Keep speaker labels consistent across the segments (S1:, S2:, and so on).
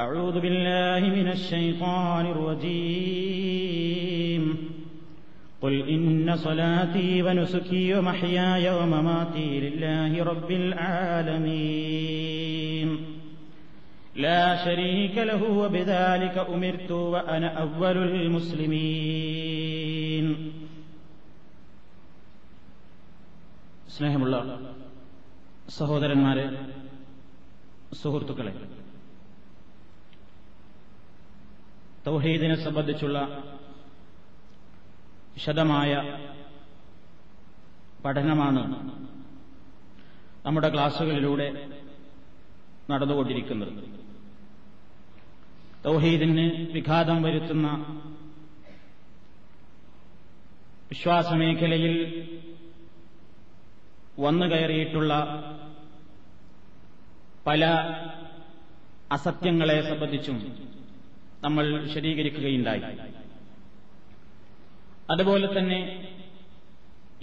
S1: أعوذ بالله من الشيطان الرجيم قل إن صلاتي ونسكي ومحياي ومماتي لله رب العالمين لا شريك له وبذلك أمرت وأنا أول المسلمين സ്നേഹമുള്ള സഹോദരന്മാരെ സുഹൃത്തുക്കളെ തൗഹീദിനെ സംബന്ധിച്ചുള്ള വിശദമായ പഠനമാണ് നമ്മുടെ ക്ലാസുകളിലൂടെ നടന്നുകൊണ്ടിരിക്കുന്നത്. തൗഹീദിന് വിഘാതം വരുത്തുന്ന വിശ്വാസമേഖലയിൽ വന്നു കയറിയിട്ടുള്ള പല അസത്യങ്ങളെ സംബന്ധിച്ചും നമ്മൾ വിശദീകരിക്കുകയുണ്ടായി. അതുപോലെ തന്നെ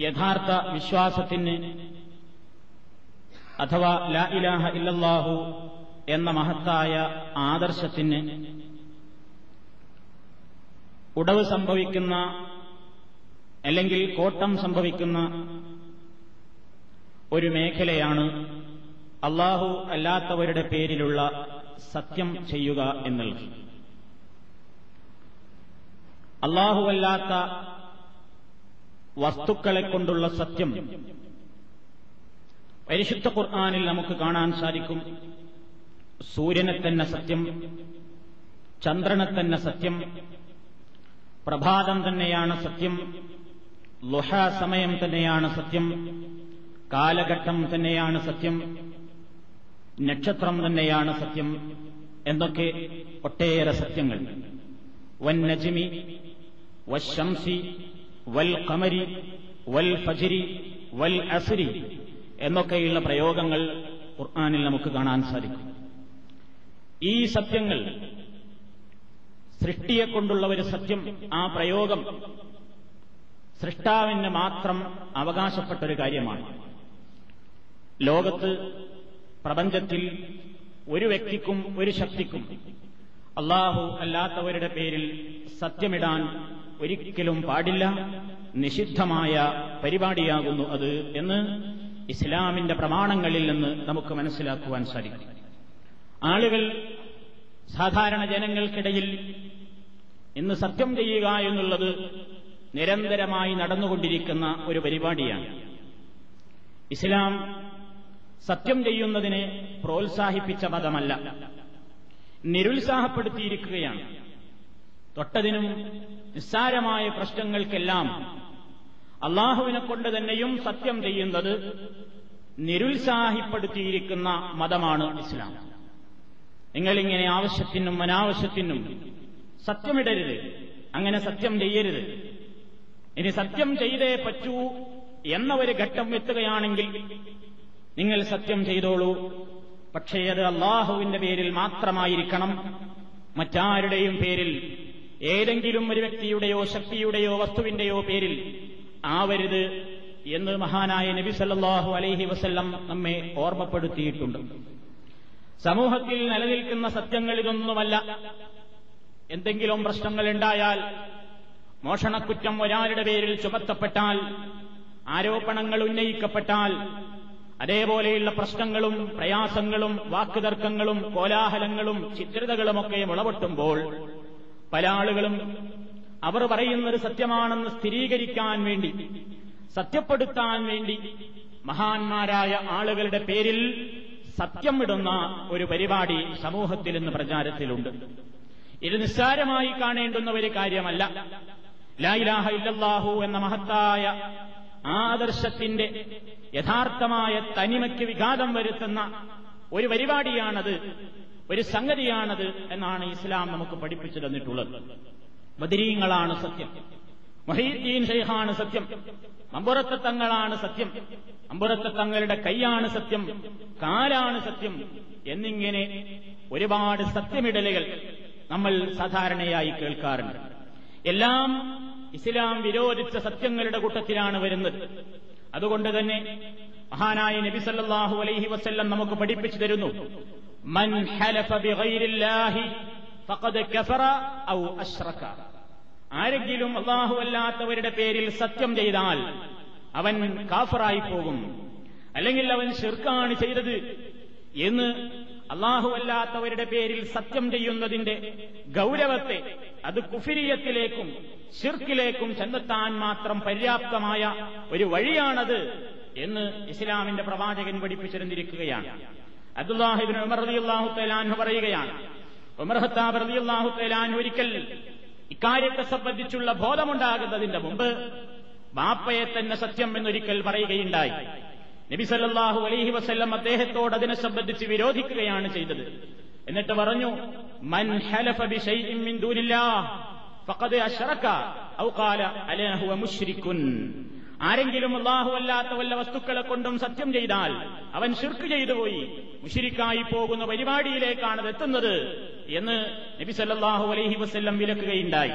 S1: യഥാർത്ഥ വിശ്വാസത്തിന് അഥവാ ലാ ഇലാഹ ഇല്ലല്ലാഹു എന്ന മഹത്തായ ആദർശത്തിന് ഉടവ് സംഭവിക്കുന്ന അല്ലെങ്കിൽ കോട്ടം സംഭവിക്കുന്ന ഒരു മേഖലയാണ് അള്ളാഹു അല്ലാത്തവരുടെ പേരിലുള്ള സത്യം ചെയ്യുക എന്നുള്ളത്. അള്ളാഹുവല്ലാത്ത വസ്തുക്കളെ കൊണ്ടുള്ള സത്യം പരിശുദ്ധ ഖുർആാനിൽ നമുക്ക് കാണാൻ സാധിക്കും. സൂര്യനെ തന്നെ സത്യം ചന്ദ്രനെ തന്നെ സത്യം പ്രഭാതം തന്നെയാണ് സത്യം ലുഹ സമയം തന്നെയാണ് സത്യം കാലഘട്ടം തന്നെയാണ് സത്യം നക്ഷത്രം തന്നെയാണ് സത്യം എന്നൊക്കെ ഒട്ടേറെ സത്യങ്ങൾ. വൻ നജിമി വശംസി വൽ കമരി വൽ ഫജിരി വൽ അസുരി എന്നൊക്കെയുള്ള പ്രയോഗങ്ങൾ ഖുർആാനിൽ നമുക്ക് കാണാൻ സാധിക്കും. ഈ സത്യങ്ങൾ സൃഷ്ടിയെ കൊണ്ടുള്ള ഒരു സത്യം ആ പ്രയോഗം സൃഷ്ടാവിന് മാത്രം അവകാശപ്പെട്ടൊരു കാര്യമാണ്. ലോകത്ത് പ്രപഞ്ചത്തിൽ ഒരു വ്യക്തിക്കും ഒരു ശക്തിക്കും അള്ളാഹു അല്ലാത്തവരുടെ പേരിൽ സത്യമിടാൻ ഒരിക്കലും പാടില്ല നിഷിദ്ധമായ പരിപാടിയാകുന്നു അത് എന്ന് ഇസ്ലാമിന്റെ പ്രമാണങ്ങളിൽ നിന്ന് നമുക്ക് മനസ്സിലാക്കുവാൻ സാധിക്കും. ആളുകൾ സാധാരണ ജനങ്ങൾക്കിടയിൽ ഇന്ന് സത്യം ചെയ്യുക എന്നുള്ളത് നിരന്തരമായി നടന്നുകൊണ്ടിരിക്കുന്ന ഒരു പരിപാടിയാണ്. ഇസ്ലാം സത്യം ചെയ്യുന്നതിനെ പ്രോത്സാഹിപ്പിച്ച മതമല്ല. നിരുത്സാഹപ്പെടുത്തിയിരിക്കുകയാണ്. തൊട്ടതിനും നിസ്സാരമായ പ്രശ്നങ്ങൾക്കെല്ലാം അള്ളാഹുവിനെ കൊണ്ട് തന്നെയും സത്യം ചെയ്യുന്നത് നിരുത്സാഹിപ്പെടുത്തിയിരിക്കുന്ന മതമാണ് ഇസ്ലാം. നിങ്ങളിങ്ങനെ ആവശ്യത്തിനും അനാവശ്യത്തിനും സത്യമിടരുത്. അങ്ങനെ സത്യം ചെയ്യരുത്. ഇനി സത്യം ചെയ്തേ പറ്റൂ എന്ന ഒരു ഘട്ടം എത്തുകയാണെങ്കിൽ നിങ്ങൾ സത്യം ചെയ്തോളൂ. പക്ഷേ അത് അള്ളാഹുവിന്റെ പേരിൽ മാത്രമായിരിക്കണം. മറ്റാരുടെയും പേരിൽ ഏതെങ്കിലും ഒരു വ്യക്തിയുടെയോ ശക്തിയുടെയോ വസ്തുവിന്റെയോ പേരിൽ ആവരുത് എന്ന് മഹാനായ നബി സല്ലാഹു അലൈഹി വസല്ലം നമ്മെ ഓർമ്മപ്പെടുത്തിയിട്ടുണ്ട്. സമൂഹത്തിൽ നിലനിൽക്കുന്ന സത്യങ്ങൾ ഇതൊന്നുമല്ല. എന്തെങ്കിലും പ്രശ്നങ്ങൾ ഉണ്ടായാൽ മോഷണക്കുറ്റം ഒരാളുടെ പേരിൽ ചുമത്തപ്പെട്ടാൽ ആരോപണങ്ങൾ ഉന്നയിക്കപ്പെട്ടാൽ അതേപോലെയുള്ള പ്രശ്നങ്ങളും പ്രയാസങ്ങളും വാക്കുതർക്കങ്ങളും കോലാഹലങ്ങളും ചിത്രതകളുമൊക്കെ മുളവെട്ടുമ്പോൾ പല ആളുകളും അവർ പറയുന്നത് സത്യമാണെന്ന് സ്ഥിരീകരിക്കാൻ വേണ്ടി സത്യപ്പെടുത്താൻ വേണ്ടി മഹാന്മാരായ ആളുകളുടെ പേരിൽ സത്യം ഇടുന്ന ഒരു പരിപാടി സമൂഹത്തിൽ ഇന്ന് പ്രചാരത്തിലുണ്ട്. ഇത് നിസ്സാരമായി കാണേണ്ടുന്ന ഒരു കാര്യമല്ല. ലായിലാഹ ഇല്ലാഹു എന്ന മഹത്തായ ആദർശത്തിന്റെ യഥാർത്ഥമായ തനിമയ്ക്ക് വിഘാതം വരുത്തുന്ന ഒരു പരിപാടിയാണത് ഒരു സംഗതിയാണത് എന്നാണ് ഇസ്ലാം നമുക്ക് പഠിപ്പിച്ചു തന്നിട്ടുള്ളത്. ബദരീങ്ങളാണ് സത്യം. മൊഹീദ്ദീൻ ഷെയ്ഖാണ് സത്യം. അമ്പുറത്തെ തങ്ങളാണ് സത്യം. അമ്പുറത്തെ തങ്ങളുടെ കൈയാണ് സത്യം. കാലാണ് സത്യം. എന്നിങ്ങനെ ഒരുപാട് സത്യമിടലുകൾ നമ്മൾ സാധാരണയായി കേൾക്കാറുണ്ട്. എല്ലാം ഇസ്ലാം വിരോധിച്ച സത്യങ്ങളുടെ കൂട്ടത്തിലാണ് വരുന്നത്. അതുകൊണ്ട് തന്നെ മഹാനായ നബി സല്ലാഹു അലൈഹി വസ്ല്ലം നമുക്ക് പഠിപ്പിച്ചു തരുന്നു. മൻ ഔ ആരെങ്കിലും അള്ളാഹു അല്ലാത്തവരുടെ പേരിൽ സത്യം ചെയ്താൽ അവൻ കാഫറായി പോകും. അല്ലെങ്കിൽ അവൻ ഷിർക്കാണ് ചെയ്തത് എന്ന് അള്ളാഹു അല്ലാത്തവരുടെ പേരിൽ സത്യം ചെയ്യുന്നതിന്റെ ഗൗരവത്തെ അത് കുഫിരിയത്തിലേക്കും ഷിർക്കിലേക്കും ചെന്നെത്താൻ മാത്രം പര്യാപ്തമായ ഒരു വഴിയാണത് എന്ന് ഇസ്ലാമിന്റെ പ്രവാചകൻ പഠിപ്പിച്ചിരുന്നിരിക്കുകയാണ്. അബ്ദുല്ലാഹിബിൻ ഉമർ റളിയല്ലാഹു തആലാൻഹു പറയുകയാണ് ഉമർ ഖത്താബ് റളിയല്ലാഹു തആലാൻഹു ഒരിക്കൽ ഇക്കാര്യത്തെ സംബന്ധിച്ചുള്ള ബോധമുണ്ടാകുന്നതിന്റെ മുമ്പ് ബാപ്പയെ തന്നെ സത്യം എന്നൊരിക്കൽ പറയുകയുണ്ടായി. നബി സല്ലല്ലാഹു അലൈഹി വസല്ലം അദ്ദേഹത്തോട് അതിനെ സംബന്ധിച്ച് വിരോധിക്കുകയാണ് ചെയ്തത്. എന്നിട്ട് പറഞ്ഞു മൻ ഹലഫ മിൻ ഔ ഖാല ആരെങ്കിലും അള്ളാഹു അല്ലാത്ത വല്ല വസ്തുക്കളെ കൊണ്ടും സത്യം ചെയ്താൽ അവൻ ഷിർക്ക് ചെയ്തു പോയി മുഷിരിക്കായി പോകുന്ന പരിപാടിയിലേക്കാണ് എത്തുന്നത് എന്ന് നബി സല്ലല്ലാഹു അലൈഹി വസല്ലം വിലക്കുകയുണ്ടായി.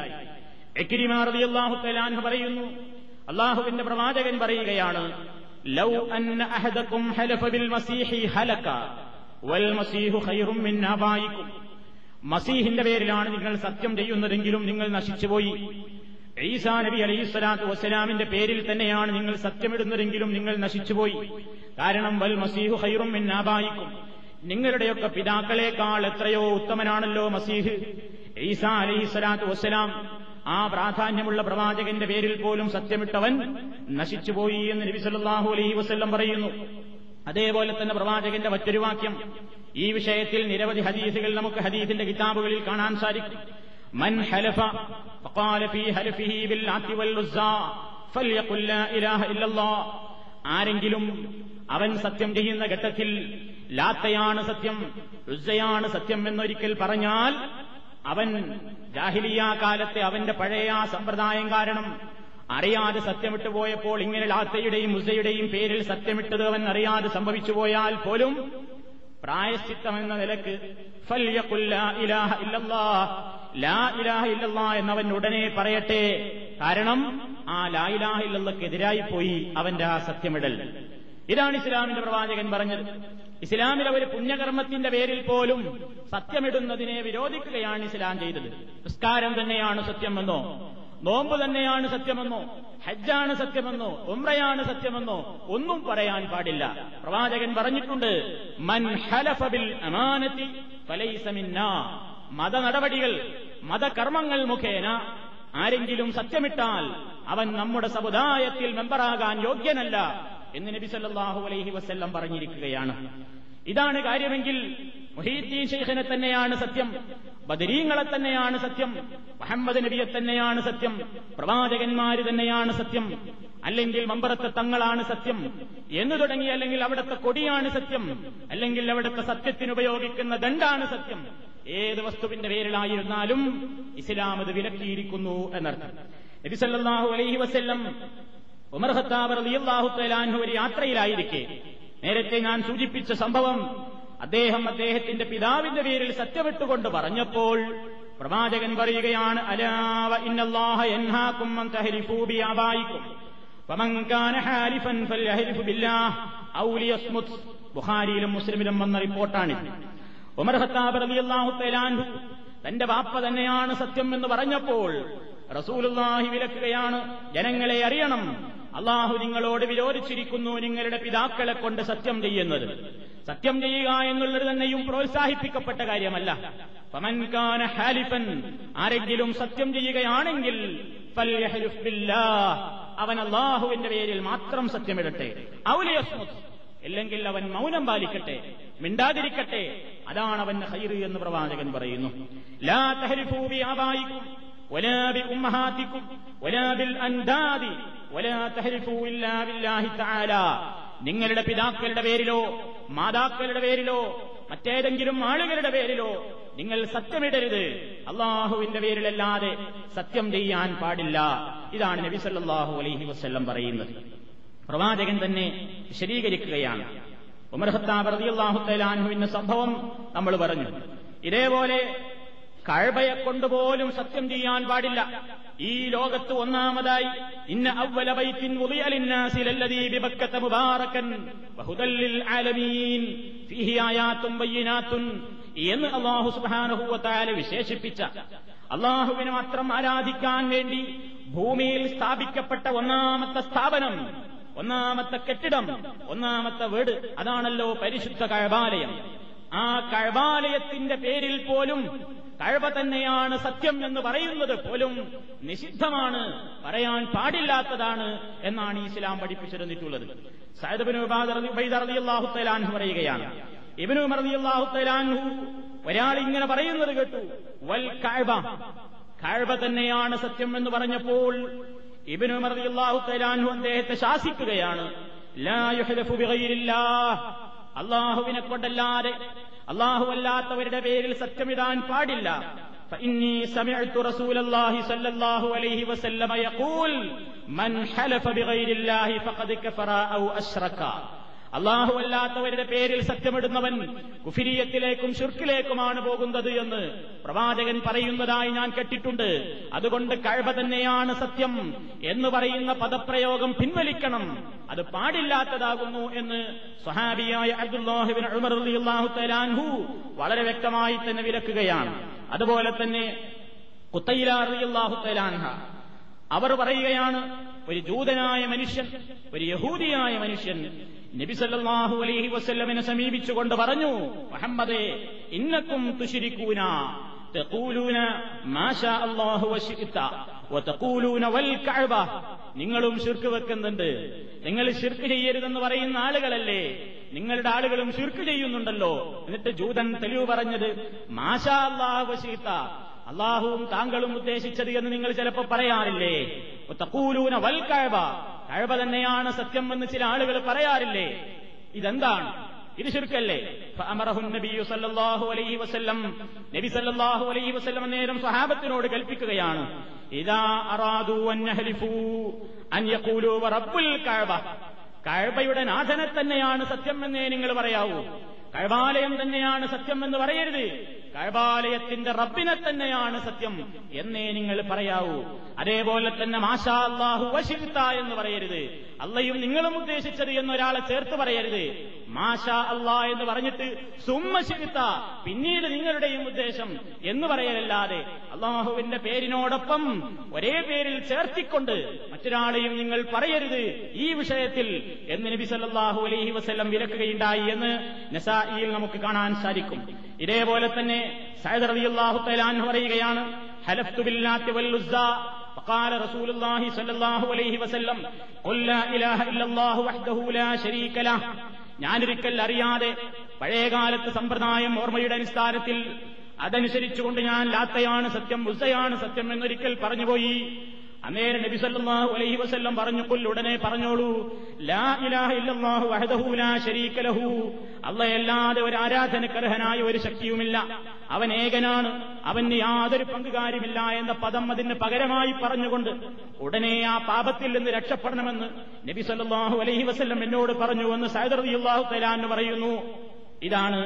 S1: അള്ളാഹു പറയുന്നു അള്ളാഹുവിന്റെ പ്രവാചകൻ പറയുകയാണ് ലൗ അന്ന അഹദക്കും ഹലഫ ബിൽ മസീഹി ഹലക വൽ മസീഹു മിൻ മസീഹിന്റെ പേരിലാണ് നിങ്ങൾ സത്യം ചെയ്യുന്നതെങ്കിലും നിങ്ങൾ നശിച്ചുപോയി. ഈസാ നബി അലൈഹി സ്വലാത്തു വസ്സലാമിന്റെ പേരിൽ തന്നെയാണ് നിങ്ങൾ സത്യമിടുന്നതെങ്കിലും നിങ്ങൾ നശിച്ചുപോയി. കാരണം വൽ മസീഹു ഹൈറും മിന്നാബായിക്കും നിങ്ങളുടെയൊക്കെ പിതാക്കളെക്കാൾ എത്രയോ ഉത്തമനാണല്ലോ മസീഹ്. ഈസാ അലൈഹി സ്വലാത്തു വസ്സലാം ആ പ്രാധാന്യമുള്ള പ്രവാചകന്റെ പേരിൽ പോലും സത്യമിട്ടവൻ നശിച്ചുപോയി എന്ന് നബി സല്ലാഹു അലൈഹി വസ്ല്ലം പറയുന്നു. അതേപോലെ തന്നെ പ്രവാചകന്റെ മറ്റൊരു വാക്യം ഈ വിഷയത്തിൽ നിരവധി ഹദീസുകൾ നമുക്ക് ഹദീസിന്റെ കിതാബുകളിൽ കാണാൻ സാധിക്കും. മൻ ഹലഫ ആരെങ്കിലും അവൻ സത്യം ചെയ്യുന്ന ഘട്ടത്തിൽ ലാത്തയാണ് സത്യം ഉസ്സയാണ് സത്യം എന്നൊരിക്കൽ പറഞ്ഞാൽ അവൻ ജാഹിലിയ കാലത്തെ അവന്റെ പഴയ ആ സമ്പ്രദായം കാരണം അറിയാതെ സത്യമിട്ട് പോയപ്പോൾ ഇങ്ങനെ ലാത്തയുടെയും മുസയുടെയും പേരിൽ സത്യമിട്ടത് അവൻ അറിയാതെ സംഭവിച്ചു പോയാൽ പോലും പ്രായശ്ചിത്തം എന്ന നിലയ്ക്ക് എന്നവൻ ഉടനെ പറയട്ടെ. കാരണം ആ ലാ ഇലാഹ ഇല്ലല്ലക്കെതിരായി പോയി അവന്റെ ആ സത്യമിടൽ. ഇതാണ് ഇസ്ലാമിന്റെ പ്രവാചകൻ പറഞ്ഞത്. ഇസ്ലാമിൽ ഒരു പുണ്യകർമ്മത്തിന്റെ പേരിൽ പോലും സത്യമിടുന്നതിനെ വിരോധിക്കുകയാണ് ഇസ്ലാം ചെയ്തത്. നിസ്കാരം തന്നെയാണ് സത്യമെന്നോ നോമ്പ് തന്നെയാണ് സത്യമെന്നോ? ഹജ്ജാണ് സത്യമെന്നോ? ഉമ്രയാണ് സത്യമെന്നോ? ഒന്നും പറയാൻ പാടില്ല. പ്രവാചകൻ പറഞ്ഞിട്ടുണ്ട് മൻ ഹലഫ ബിൽ അമാനത്തി മത നടപടികൾ മതകർമ്മങ്ങൾ മുഖേന ആരെങ്കിലും സത്യമിട്ടാൽ അവൻ നമ്മുടെ സമുദായത്തിൽ മെമ്പറാകാൻ യോഗ്യനല്ല എന്ന് നബി സല്ലല്ലാഹു അലൈഹി വസല്ലം പറഞ്ഞിരിക്കുകയാണ്. ഇതാണ് കാര്യമെങ്കിൽ മുഹീദ്ദീൻ ഷെയ്ഖിനെ തന്നെയാണ് സത്യം. ബദരീങ്ങളെ തന്നെയാണ് സത്യം മുഹമ്മദ് നബിയെ തന്നെയാണ് സത്യം പ്രവാചകന്മാര് തന്നെയാണ് സത്യം അല്ലെങ്കിൽ മമ്പറത്തെ തങ്ങളാണ് സത്യം എന്ന് തുടങ്ങി അല്ലെങ്കിൽ അവിടുത്തെ കൊടിയാണ് സത്യം അല്ലെങ്കിൽ അവിടുത്തെ സത്യത്തിന് ഉപയോഗിക്കുന്ന ദണ്ഡാണ് സത്യം. ഏത് വസ്തുവിന്റെ പേരിലായിരുന്നാലും ഇസ്ലാം അത് വിലക്കിയിരിക്കുന്നു എന്നർത്ഥം. നബിസല്ലാഹു അലൈഹി വസ്ല്ലം ഉമർ ഖത്താബ് റളിയല്ലാഹു തആലാൻഹു ഒരു യാത്രയിലായിരിക്കെ. നേരത്തെ ഞാൻ സൂചിപ്പിച്ച സംഭവം അദ്ദേഹം അദ്ദേഹത്തിന്റെ പിതാവിന്റെ പേരിൽ സത്യമിട്ടുകൊണ്ട് പറഞ്ഞപ്പോൾ പ്രവാചകൻ പറയുകയാണ് അലാവ ഇന്നല്ലാഹ ബുഖാരിയിലും മുസ്ലിമിലും വന്ന റിപ്പോർട്ടാണ് ഉമർ റളിയല്ലാഹു തആലാൻഹു തന്റെ വാപ്പ തന്നെയാണ് സത്യം എന്ന് പറഞ്ഞപ്പോൾ റസൂലുല്ലാഹി വിലക്കുകയാണ് ജനങ്ങളെ അറിയണം അള്ളാഹു നിങ്ങളോട് വിരോധിച്ചിരിക്കുന്നു നിങ്ങളുടെ പിതാക്കളെ കൊണ്ട് സത്യം ചെയ്യുന്നത്. സത്യം ചെയ്യുക എന്നുള്ളത് തന്നെയും പ്രോത്സാഹിപ്പിക്കപ്പെട്ട കാര്യമല്ല. പമൻകാന ഹാലിഫൻ ആരെങ്കിലും സത്യം ചെയ്യുകയാണെങ്കിൽ. അവൻ അള്ളാഹുവിന്റെ പേരിൽ മാത്രം സത്യമിടട്ടെ. ഔലിയസ്മുത് ഇല്ലെങ്കിൽ അവൻ മൗനം പാലിക്കട്ടെ മിണ്ടാതിരിക്കട്ടെ. അതാണ് അവൻ ഹൈറ് എന്ന് പ്രവാചകൻ പറയുന്നു. ലാ തഹരിഫൂ ബി ആബായിക്കും. ولا بأمهاتكم ولا بالأنداد ولا تحلفوا إلا بالله تعالى നിങ്ങളുടെ പിതാക്കളുടെ പേരിലോ മാതാക്കളുടെ പേരിലോ മറ്റേതെങ്കിലും ആളുകളുടെ പേരിലോ നിങ്ങൾ സത്യമിടരുത് അള്ളാഹുവിന്റെ പേരിലല്ലാതെ സത്യം ചെയ്യാൻ പാടില്ല ഇതാണ് നബി സല്ലല്ലാഹു അലൈഹി വസല്ലം പറയുന്നത് പ്രവാചകൻ തന്നെ വിശദീകരിക്കുകയാണ് ഉമർ ഖത്താബ് റളിയല്ലാഹു തആല അൻഹുവിന്റെ സംഭവം നമ്മൾ പറഞ്ഞു ഇതേപോലെ കഴബയെ കൊണ്ടുപോലും സത്യം ചെയ്യാൻ പാടില്ല. ഈ ലോകത്ത് ഒന്നാമതായി ഇന്ന അവ്വല ബൈത്തിൻ വുളിയ മുബാറക്കൻ ലല്ലദീ ബിബക്കത മുബാറകൻ വഹുദല്ലിൽ ആലമീൻ ഫീഹി ആയാത്തും എന്ന് അള്ളാഹു സുബ്ഹാനഹു വിശേഷിപ്പിച്ച. അള്ളാഹുവിന് മാത്രം ആരാധിക്കാൻ വേണ്ടി ഭൂമിയിൽ സ്ഥാപിക്കപ്പെട്ട ഒന്നാമത്തെ സ്ഥാപനം ഒന്നാമത്തെ കെട്ടിടം ഒന്നാമത്തെ വീട് അതാണല്ലോ പരിശുദ്ധ കഴബാലയം. ആ കഴബാലയത്തിന്റെ പേരിൽ പോലും കഴവ തന്നെയാണ് സത്യം എന്ന് പറയുന്നത് പോലും നിഷിദ്ധമാണ് പറയാൻ പാടില്ലാത്തതാണ് എന്നാണ് ഇസ്ലാം പഠിപ്പിച്ചിരുന്നിട്ടുള്ളത്. സൈദബിൻഹു പറയുകയാണ്. ഇബിനു മറതി അള്ളാഹു തലാൻഹു ഒരാൾ ഇങ്ങനെ പറയുന്നത് കേട്ടു വൽ കഴബ കഴബ തന്നെയാണ് സത്യം എന്ന് പറഞ്ഞപ്പോൾ ഇബിനു മറിയാഹു അള്ളാഹു തലാൻഹു അദ്ദേഹത്തെ ശാസിക്കുകയാണ് അള്ളാഹുവിനെ കൊണ്ടല്ലാതെ അല്ലാത്തവരുടെ പേരിൽ സത്യമിടാൻ പാടില്ല فإني سمعت رسول الله صلى الله عليه وسلم يقول من حلف بغير الله فقد كفر أو أشرك അള്ളാഹു അല്ലാത്തവരുടെ പേരിൽ സത്യമിടുന്നവൻ കുഫിരിയത്തിലേക്കും ശുർക്കിലേക്കുമാണ് പോകുന്നത് എന്ന് പ്രവാചകൻ പറയുന്നതായി ഞാൻ കേട്ടിട്ടുണ്ട്. അതുകൊണ്ട് കഴവ തന്നെയാണ് സത്യം എന്ന് പറയുന്ന പദപ്രയോഗം പിൻവലിക്കണം. അത് പാടില്ലാത്തതാകുന്നു എന്ന് സ്വഹാബിയായ അബ്ദുല്ലാഹിബിൻ ഉമർ വളരെ വ്യക്തമായി തന്നെ വിലക്കുകയാണ്. അതുപോലെ തന്നെ തലാൻഹ അവർ പറയുകയാണ് ഒരു ജൂതനായ മനുഷ്യൻ ഒരു യഹൂദിയായ മനുഷ്യൻ നബി സല്ലല്ലാഹു അലൈഹി വസല്ലമിനെ സമീപിച്ചുകൊണ്ട് പറഞ്ഞു മുഹമ്മദേ ഇന്നക്കും തുശിരിക്കൂന തഖൂലൂന മാഷാ അല്ലാഹു വശിഇത വതഖൂലൂന വൽ കഅബ. നിങ്ങളും ശിർക്ക് വെക്കുന്നുണ്ട്. നിങ്ങൾ ശിർക്ക് ചെയ്യരുതെന്ന് പറയുന്ന ആളുകളല്ലേ? നിങ്ങളുടെ ആളുകളും ശിർക്ക് ചെയ്യുന്നുണ്ടല്ലോ. എന്നിട്ട് ജൂതൻ തെളിവ് പറഞ്ഞത് മാഷാ അല്ലാഹു വശിഇത അള്ളാഹുവും താങ്കളും ഉദ്ദേശിച്ചത് എന്ന് നിങ്ങൾ ചിലപ്പോൾ പറയാറില്ലേ? തക്കൂലൂന വൽ കഴബ. കഴബ തന്നെയാണ് സത്യം എന്ന് ചില ആളുകൾ പറയാറില്ലേ? ഇതെന്താണ്? ഇത് ശുരുക്കല്ലേ? നബി സല്ലല്ലാഹു അലൈഹി വസല്ലം നേരം സ്വഹാബത്തിനോട് കൽപ്പിക്കുകയാണ്. യഖൂലു റബ്ബുൽ നാഥനെ തന്നെയാണ് സത്യം എന്നേ നിങ്ങൾ പറയാവൂ. കഴബാലയം തന്നെയാണ് സത്യം എന്ന് പറയരുത്. കഴബാലയത്തിന്റെ റബ്ബിനെ തന്നെയാണ് സത്യം എന്നേ നിങ്ങൾ പറയാവൂ. അതേപോലെ തന്നെ മാഷാ അള്ളാഹു വശിത്ത എന്ന് പറയരുത്. അള്ളയും നിങ്ങളും ഉദ്ദേശിച്ചത് എന്നൊരാളെ ചേർത്ത് പറയരുത്. മാഷാ അള്ളാ എന്ന് പറഞ്ഞിട്ട് സുമ്മശിത്ത പിന്നീട് നിങ്ങളുടെയും ഉദ്ദേശം എന്ന് പറയലല്ലാതെ അള്ളാഹുവിന്റെ പേരിനോടൊപ്പം ഒരേ പേരിൽ ചേർത്തിക്കൊണ്ട് മറ്റൊരാളെയും നിങ്ങൾ പറയരുത്. ഈ വിഷയത്തിൽ എന്ന് നബി സല്ലാഹു അലൈഹി വസല്ലം വിലക്കുകയുണ്ടായി എന്ന് നസായിയിൽ നമുക്ക് കാണാൻ സാധിക്കും. ഇതേപോലെ തന്നെ സയ്യിദ് റളിയല്ലാഹു അള്ളാഹു തലാൻ പറയുകയാണ് ഹലഫ്തു വല്ലുസ فقال رسول الله صلى الله عليه وسلم قل لا اله الا الله وحده لا شريك له ഞാനൊരിക്കൽ അറിയാതെ പഴയകാലത്ത് സമ്പ്രദായം ഓർമ്മയുടെ അടിസ്ഥാനത്തിൽ അതനുസരിച്ചുകൊണ്ട് ഞാൻ ലാത്തയാണ് സത്യം ഉസയാണ് സത്യം എന്നൊരിക്കൽ പറഞ്ഞുപോയി അന്നേരം നബി സല്ലല്ലാഹു അലൈഹി വസല്ലം പറഞ്ഞു കൊല്ലുടനെ പറഞ്ഞോളൂ. ലാ ഇലാഹ ഇല്ലല്ലാഹു വഹദഹു ലാ ശരീക ലഹു. ഒരു ആരാധനക്കർഹനായ ഒരു ശക്തിയുമില്ല. അവൻ ഏകനാണ്. അവന് യാതൊരു പങ്കുകാര്യമില്ല എന്ന പദം അതിന് പകരമായി പറഞ്ഞുകൊണ്ട് ഉടനെ ആ പാപത്തിൽ നിന്ന് രക്ഷപ്പെടണമെന്ന് നബി സല്ലാഹു അലൈഹി വസ്ല്ലം എന്നോട് പറഞ്ഞു എന്ന് സൈദർദിയുള്ളാഹു തലാന്ന് പറയുന്നു. ഇതാണ്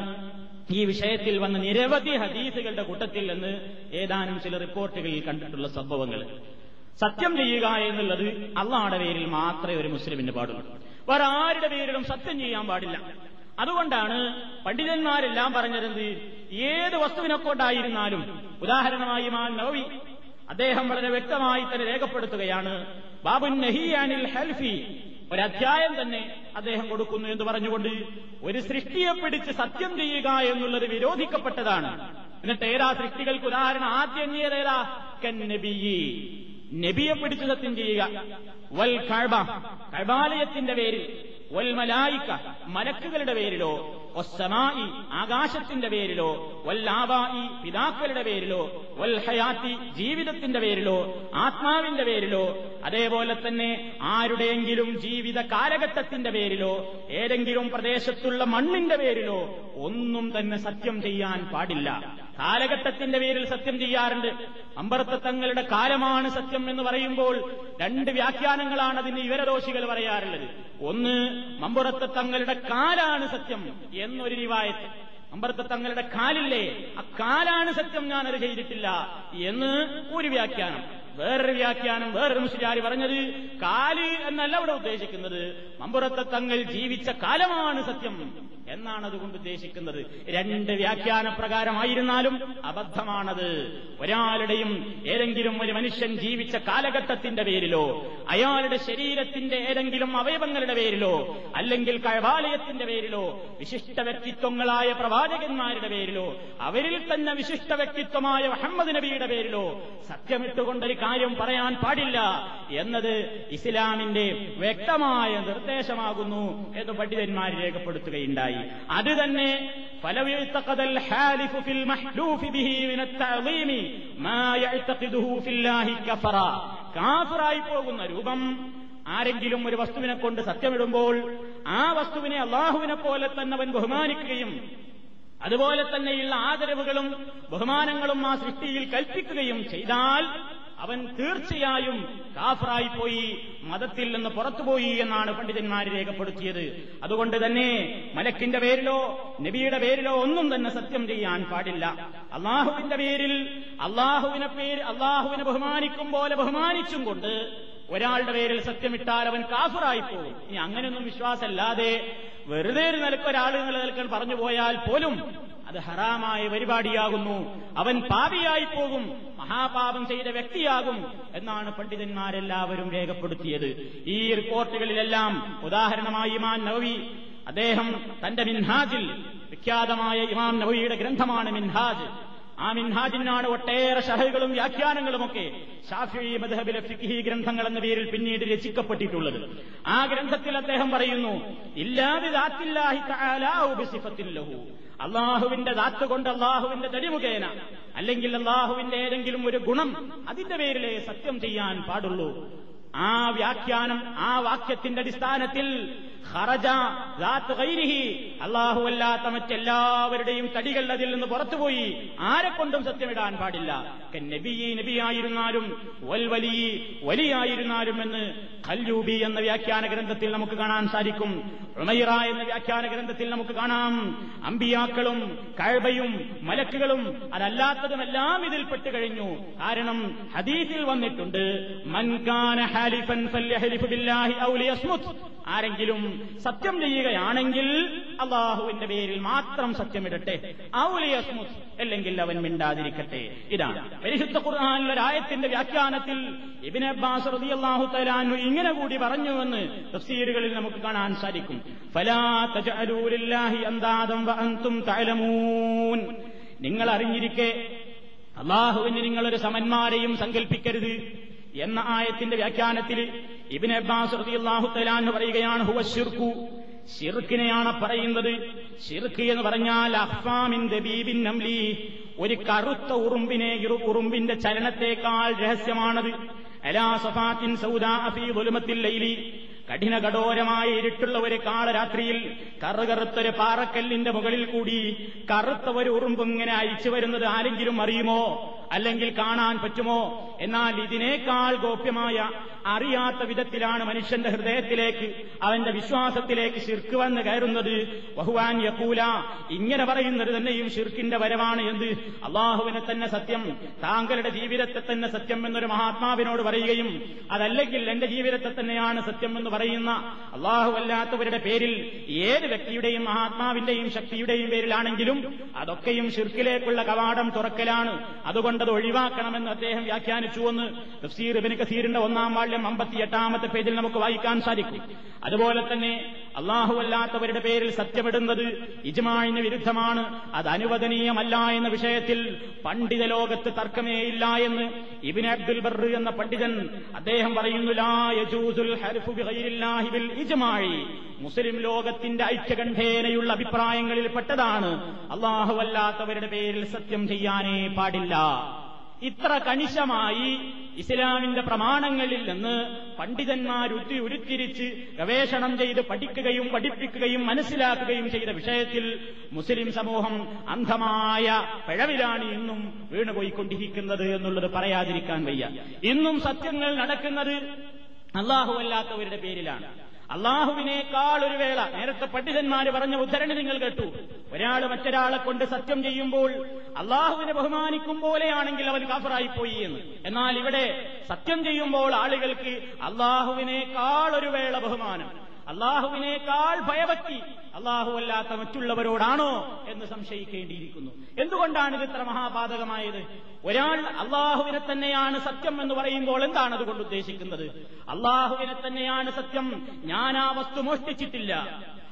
S1: ഈ വിഷയത്തിൽ വന്ന നിരവധി ഹദീസുകളുടെ കൂട്ടത്തിൽ നിന്ന് ഏതാനും ചില റിപ്പോർട്ടുകളിൽ കണ്ടിട്ടുള്ള സംഭവങ്ങൾ. സത്യം ചെയ്യുക എന്നുള്ളത് അള്ളാഹുടെ പേരിൽ മാത്രമേ ഒരു മുസ്ലിമിന് പാടുള്ളൂ. വേറെ ആരുടെ പേരിലും സത്യം ചെയ്യാൻ പാടില്ല. അതുകൊണ്ടാണ് പണ്ഡിതന്മാരെല്ലാം പറഞ്ഞിരുന്നത് ഏത് വസ്തുവിനെ കൊണ്ടായിരുന്നാലും ഉദാഹരണമായി മാൻ നവി അദ്ദേഹം വളരെ വ്യക്തമായി തന്നെ രേഖപ്പെടുത്തുകയാണ് ബാബുൻ നഹിയാനിൽ ഹെൽഫി ഒരധ്യായം തന്നെ അദ്ദേഹം കൊടുക്കുന്നു എന്ന് പറഞ്ഞുകൊണ്ട് ഒരു സൃഷ്ടിയെ പിടിച്ച് സത്യം ചെയ്യുക എന്നുള്ളത് വിരോധിക്കപ്പെട്ടതാണ്. എന്നിട്ട് ഏതാ സൃഷ്ടികൾക്ക് ഉദാഹരണം? ആദ്യം ഏതാ കന്നബിയി. നബിയെ പിടിച്ചു സത്യം ചെയ്യുക. വൽ കഴബ. കഴബാലയത്തിന്റെ പേരിൽ വൽ മലായിക്ക മലക്കുകളുടെ പേരിലോ ഒസ്സമായി ആകാശത്തിന്റെ പേരിലോ വല്ലാബായി പിതാക്കളുടെ പേരിലോ വൽ ഹയാത്തി ജീവിതത്തിന്റെ പേരിലോ ആത്മാവിന്റെ പേരിലോ അതേപോലെ തന്നെ ആരുടെയെങ്കിലും ജീവിത കാലഘട്ടത്തിന്റെ പേരിലോ ഏതെങ്കിലും പ്രദേശത്തുള്ള മണ്ണിന്റെ പേരിലോ ഒന്നും തന്നെ സത്യം ചെയ്യാൻ പാടില്ല. കാലഘട്ടത്തിന്റെ പേരിൽ സത്യം ചെയ്യാറുണ്ട്. അമ്പർത്തങ്ങളുടെ കാലമാണ് സത്യം എന്ന് പറയുമ്പോൾ രണ്ട് വ്യാഖ്യാനങ്ങളാണ് അതിന് ഇവരദോഷികൾ പറയാറുള്ളത്. ഒന്ന് മമ്പുറത്ത് തങ്ങളുടെ കാലാണ് സത്യം എന്നൊരു റിവായത്ത്. അമ്പർത്ത തങ്ങളുടെ കാലില്ലേ? ആ കാലാണ് സത്യം ഞാനത് ചെയ്തിട്ടില്ല എന്ന് ഒരു വ്യാഖ്യാനം. വേറൊരു വ്യാഖ്യാനം വേറൊരു മുസ്ലിയാരി പറഞ്ഞത് കാൽ എന്നല്ല ഇവിടെ ഉദ്ദേശിക്കുന്നത്. മമ്പുറത്തെ തങ്ങൾ ജീവിച്ച കാലമാണ് സത്യം. എന്നാണ് അതുകൊണ്ട് ഉദ്ദേശിക്കുന്നത്. രണ്ട് വ്യാഖ്യാന പ്രകാരമായിരുന്നാലും അബദ്ധമാണത്. ഒരാളുടെയും ഏതെങ്കിലും ഒരു മനുഷ്യൻ ജീവിച്ച കാലഘട്ടത്തിന്റെ പേരിലോ അയാളുടെ ശരീരത്തിന്റെ ഏതെങ്കിലും അവയവങ്ങളുടെ പേരിലോ അല്ലെങ്കിൽ കഴവാലയത്തിന്റെ പേരിലോ വിശിഷ്ട വ്യക്തിത്വങ്ങളായ പ്രവാചകന്മാരുടെ പേരിലോ അവരിൽ തന്നെ വിശിഷ്ട വ്യക്തിത്വമായ മുഹമ്മദ് നബിയുടെ പേരിലോ സത്യമിട്ടുകൊണ്ടൊരു കാര്യം പറയാൻ പാടില്ല എന്നത് ഇസ്ലാമിന്റെ വ്യക്തമായ നിർദ്ദേശമാകുന്നു എന്ന് പണ്ഡിതന്മാർ രേഖപ്പെടുത്തുകയുണ്ടായി. അത് തന്നെ കാഫറായി പോകുന്ന രൂപം ആരെങ്കിലും ഒരു വസ്തുവിനെ കൊണ്ട് സത്യമിടുമ്പോൾ ആ വസ്തുവിനെ അള്ളാഹുവിനെ പോലെ തന്നെ അവൻ ബഹുമാനിക്കുകയും അതുപോലെ തന്നെയുള്ള ആദരവുകളും ബഹുമാനങ്ങളും ആ സൃഷ്ടിയിൽ കൽപ്പിക്കുകയും ചെയ്താൽ അവൻ തീർച്ചയായും കാഫറായി പോയി മതത്തിൽ നിന്ന് പുറത്തുപോയി എന്നാണ് പണ്ഡിതന്മാർ രേഖപ്പെടുത്തിയത്. അതുകൊണ്ട് തന്നെ മലക്കിന്റെ പേരിലോ നബിയുടെ പേരിലോ ഒന്നും തന്നെ സത്യം ചെയ്യാൻ പാടില്ല. അള്ളാഹുവിന്റെ പേരിൽ അള്ളാഹുവിനെ പേര് അള്ളാഹുവിനെ ബഹുമാനിക്കും പോലെ ബഹുമാനിച്ചും കൊണ്ട് ഒരാളുടെ പേരിൽ സത്യമിട്ടാൽ അവൻ കാഫറായി പോകും ഇനി അങ്ങനെയൊന്നും വിശ്വാസമല്ലാതെ വെറുതെ ഒരു നിലയ്ക്ക് ഒരാൾ നിലനിൽക്കാൻ പറഞ്ഞു പോയാൽ പോലും അത് ഹറാമായ പരിപാടിയാകുന്നു. അവൻ പാപിയായി പോകും മഹാപാപം ചെയ്ത വ്യക്തിയാകും എന്നാണ് പണ്ഡിതന്മാരെല്ലാവരും രേഖപ്പെടുത്തിയത്. ഈ റിപ്പോർട്ടുകളിലെല്ലാം ഉദാഹരണമായി ഇമാൻ നവവി അദ്ദേഹം തന്റെ മിൻഹാജിൽ വിഖ്യാതമായ ഇമാം നവവിയുടെ ഗ്രന്ഥമാണ് മിൻഹാജ്. ആ മിൻഹാജിനാണ് ഒട്ടേറെ ഷഹകളും വ്യാഖ്യാനങ്ങളുമൊക്കെ ഷാഫി മധബിലെ ഫിഖി ഗ്രന്ഥങ്ങൾ എന്ന പേരിൽ പിന്നീട് രചിക്കപ്പെട്ടിട്ടുള്ളത്. ആ ഗ്രന്ഥത്തിൽ അദ്ദേഹം പറയുന്നു ഇല്ലാതെ അള്ളാഹുവിന്റെ ദാത്ത് കൊണ്ട് അള്ളാഹുവിന്റെ തടിമുഖേന അല്ലെങ്കിൽ അള്ളാഹുവിന്റെ ഏതെങ്കിലും ഒരു ഗുണം അതിന്റെ പേരിലേ സത്യം ചെയ്യാൻ പാടുള്ളൂ. ആ വ്യാഖ്യാനം ആ വാക്യത്തിന്റെ അടിസ്ഥാനത്തിൽ ഖറജ അല്ലാത്ത മറ്റെല്ലാവരുടെയും തടികൾ അതിൽ നിന്ന് പുറത്തുപോയി. ആരെക്കൊണ്ടും സത്യമിടാൻ പാടില്ല. നബി നബിയായിരുന്നാലും വൽവലി വലിയായിരുന്നാലും എന്ന് ഖല്ലൂബി എന്ന വ്യാഖ്യാന ഗ്രന്ഥത്തിൽ നമുക്ക് കാണാൻ സാധിക്കും. ഉമൈറ എന്ന വ്യാഖ്യാന ഗ്രന്ഥത്തിൽ നമുക്ക് കാണാം. അമ്പിയാക്കളും കഴബയും മലക്കുകളും അതല്ലാത്തതുമെല്ലാം ഇതിൽപ്പെട്ട് കഴിഞ്ഞു. കാരണം ഹദീസിൽ വന്നിട്ടുണ്ട് മൻകാന ആരെങ്കിലും സത്യം ചെയ്യുകയാണെങ്കിൽ അള്ളാഹുവിന്റെ പേരിൽ മാത്രം സത്യമിടട്ടെ. ഔലിയസ്മുത് അല്ലെങ്കിൽ അവൻ മിണ്ടാതിരിക്കട്ടെ. ഇതാണ്. പരിശുദ്ധ ഖുർആാനിലെ ഒരായത്തിന്റെ വ്യാഖ്യാനത്തിൽ ഇബിൻ അബ്ബാസ് റളിയല്ലാഹു തലാനു ഇങ്ങനെ കൂടി പറഞ്ഞുവെന്ന് തഫ്സീറുകളിൽ നമുക്ക് കാണാൻ സാധിക്കും. ഫലാ വ അൻതും തഅലമൂൻ. നിങ്ങൾ അറിഞ്ഞിരിക്കെ അള്ളാഹുവിന് നിങ്ങളൊരു സമന്മാരെയും സങ്കല്പിക്കരുത് എന്ന ആയത്തിന്റെ വ്യാഖ്യാനത്തിൽ ഇബിൻ അബ്ബാസ് റളിയല്ലാഹു തആലാനു പറയുകയാണ് ഹുവ ശിർക്കു. ഷിർക്കിനെയാണ് പറയുന്നത്. ഷിർക്ക് എന്ന് പറഞ്ഞാൽ അഹ്ഫാമിൻ ദബീബിൻ നംലി. ഒരു കറുത്ത ഉറുമ്പിനെ ഉറുമ്പിന്റെ ചലനത്തെക്കാൾ രഹസ്യമാണത്. അലാ സഫാത്തിൻ സൗദാ അഫീ ലൈലി. കഠിന കഠോരമായ ഇരുട്ടുള്ള ഒരു കാളരാത്രിയിൽ കറുകറുത്തൊരു പാറക്കല്ലിന്റെ മുകളിൽ കൂടി കറുത്ത ഒരു ഉറുമ്പ് ഇങ്ങനെ അയച്ചു വരുന്നത് ആരെങ്കിലും അറിയുമോ? അല്ലെങ്കിൽ കാണാൻ പറ്റുമോ? എന്നാൽ ഇതിനേക്കാൾ ഗോപ്യമായ അറിയാത്ത വിധത്തിലാണ് മനുഷ്യന്റെ ഹൃദയത്തിലേക്ക് അവന്റെ വിശ്വാസത്തിലേക്ക് ശിർക്ക് വന്ന് കയറുന്നത്. ബഹുവാൻ യക്കൂല ഇങ്ങനെ പറയുന്നത് തന്നെയും ശിർക്കിന്റെ വരവാണ് എന്ത്? അള്ളാഹുവിനെ തന്നെ സത്യം താങ്കളുടെ ജീവിതത്തെ തന്നെ സത്യം എന്നൊരു മഹാത്മാവിനോട് പറയുകയും അതല്ലെങ്കിൽ എന്റെ ജീവിതത്തെ തന്നെയാണ് സത്യം എന്ന് പറയുന്ന അള്ളാഹു അല്ലാത്തവരുടെ പേരിൽ ഏത് വ്യക്തിയുടെയും മഹാത്മാവിന്റെയും ശക്തിയുടെയും പേരിലാണെങ്കിലും അതൊക്കെയും ഷിർക്കിലേക്കുള്ള കവാടം തുറക്കലാണ്. അതുകൊണ്ടത് ഒഴിവാക്കണമെന്ന് അദ്ദേഹം വ്യാഖ്യാനിച്ചുവെന്ന് തഫ്സീർ ഇബിന് കസീറിന്റെ ഒന്നാം വാള്യം അമ്പത്തിയെട്ടാമത്തെ പേജിൽ നമുക്ക് വായിക്കാൻ സാധിക്കും. അതുപോലെ തന്നെ അള്ളാഹു അല്ലാത്തവരുടെ പേരിൽ സത്യമിടുന്നത് ഇജ്മാഴിന് വിരുദ്ധമാണ്. അത് അനുവദനീയമല്ല എന്ന വിഷയത്തിൽ പണ്ഡിത ലോകത്ത് തർക്കമേയില്ല എന്ന് ഇബിൻ അബ്ദുൽ ബർ എന്ന പണ്ഡിതൻ അദ്ദേഹം പറയുന്നു മുസ്ലിം ലോകത്തിന്റെ ഐക്യകണ്ഠേനയുള്ള അഭിപ്രായങ്ങളിൽ പെട്ടതാണ്. അള്ളാഹുവല്ലാത്തവരുടെ പേരിൽ സത്യം ചെയ്യാനേ പാടില്ല. ഇത്ര കണിശമായി ഇസ്ലാമിന്റെ പ്രമാണങ്ങളിൽ നിന്ന് പണ്ഡിതന്മാർ ഉരുത്തി ഉരുത്തിരിച്ച് ഗവേഷണം ചെയ്ത് പഠിക്കുകയും പഠിപ്പിക്കുകയും മനസ്സിലാക്കുകയും ചെയ്ത വിഷയത്തിൽ മുസ്ലിം സമൂഹം അന്ധമായ പിഴവിലാണ് ഇന്നും വീണുപോയിക്കൊണ്ടിരിക്കുന്നത് എന്നുള്ളത് പറയാതിരിക്കാൻ വയ്യ. ഇന്നും സത്യങ്ങൾ നടക്കുന്നത് അല്ലാഹുവല്ലാത്തവരുടെ പേരിലാണ്. അള്ളാഹുവിനേക്കാൾ ഒരു വേള. നേരത്തെ പണ്ഡിതന്മാര് പറഞ്ഞ ഉദ്ധരണി നിങ്ങൾ കേട്ടു. ഒരാൾ മറ്റൊരാളെ കൊണ്ട് സത്യം ചെയ്യുമ്പോൾ അള്ളാഹുവിനെ ബഹുമാനിക്കും പോലെയാണെങ്കിൽ അവൻ കാഫറായിപ്പോയി എന്ന്. എന്നാൽ ഇവിടെ സത്യം ചെയ്യുമ്പോൾ ആളുകൾക്ക് അള്ളാഹുവിനേക്കാൾ ഒരു വേള ബഹുമാനം. അള്ളാഹുവിനേക്കാൾ ഭയഭക്തി അല്ലാത്ത മറ്റുള്ളവരോടാണോ എന്ന് സംശയിക്കേണ്ടിയിരിക്കുന്നു. എന്തുകൊണ്ടാണ് ഇത് ഇത്ര മഹാപാതകമായത് ഒരാൾ അള്ളാഹുവിനെ തന്നെയാണ് സത്യം എന്ന് പറയുമ്പോൾ എന്താണ് അതുകൊണ്ട് ഉദ്ദേശിക്കുന്നത്? അള്ളാഹുവിനെ തന്നെയാണ് സത്യം ഞാൻ ആ വസ്തു മോഷ്ടിച്ചിട്ടില്ല.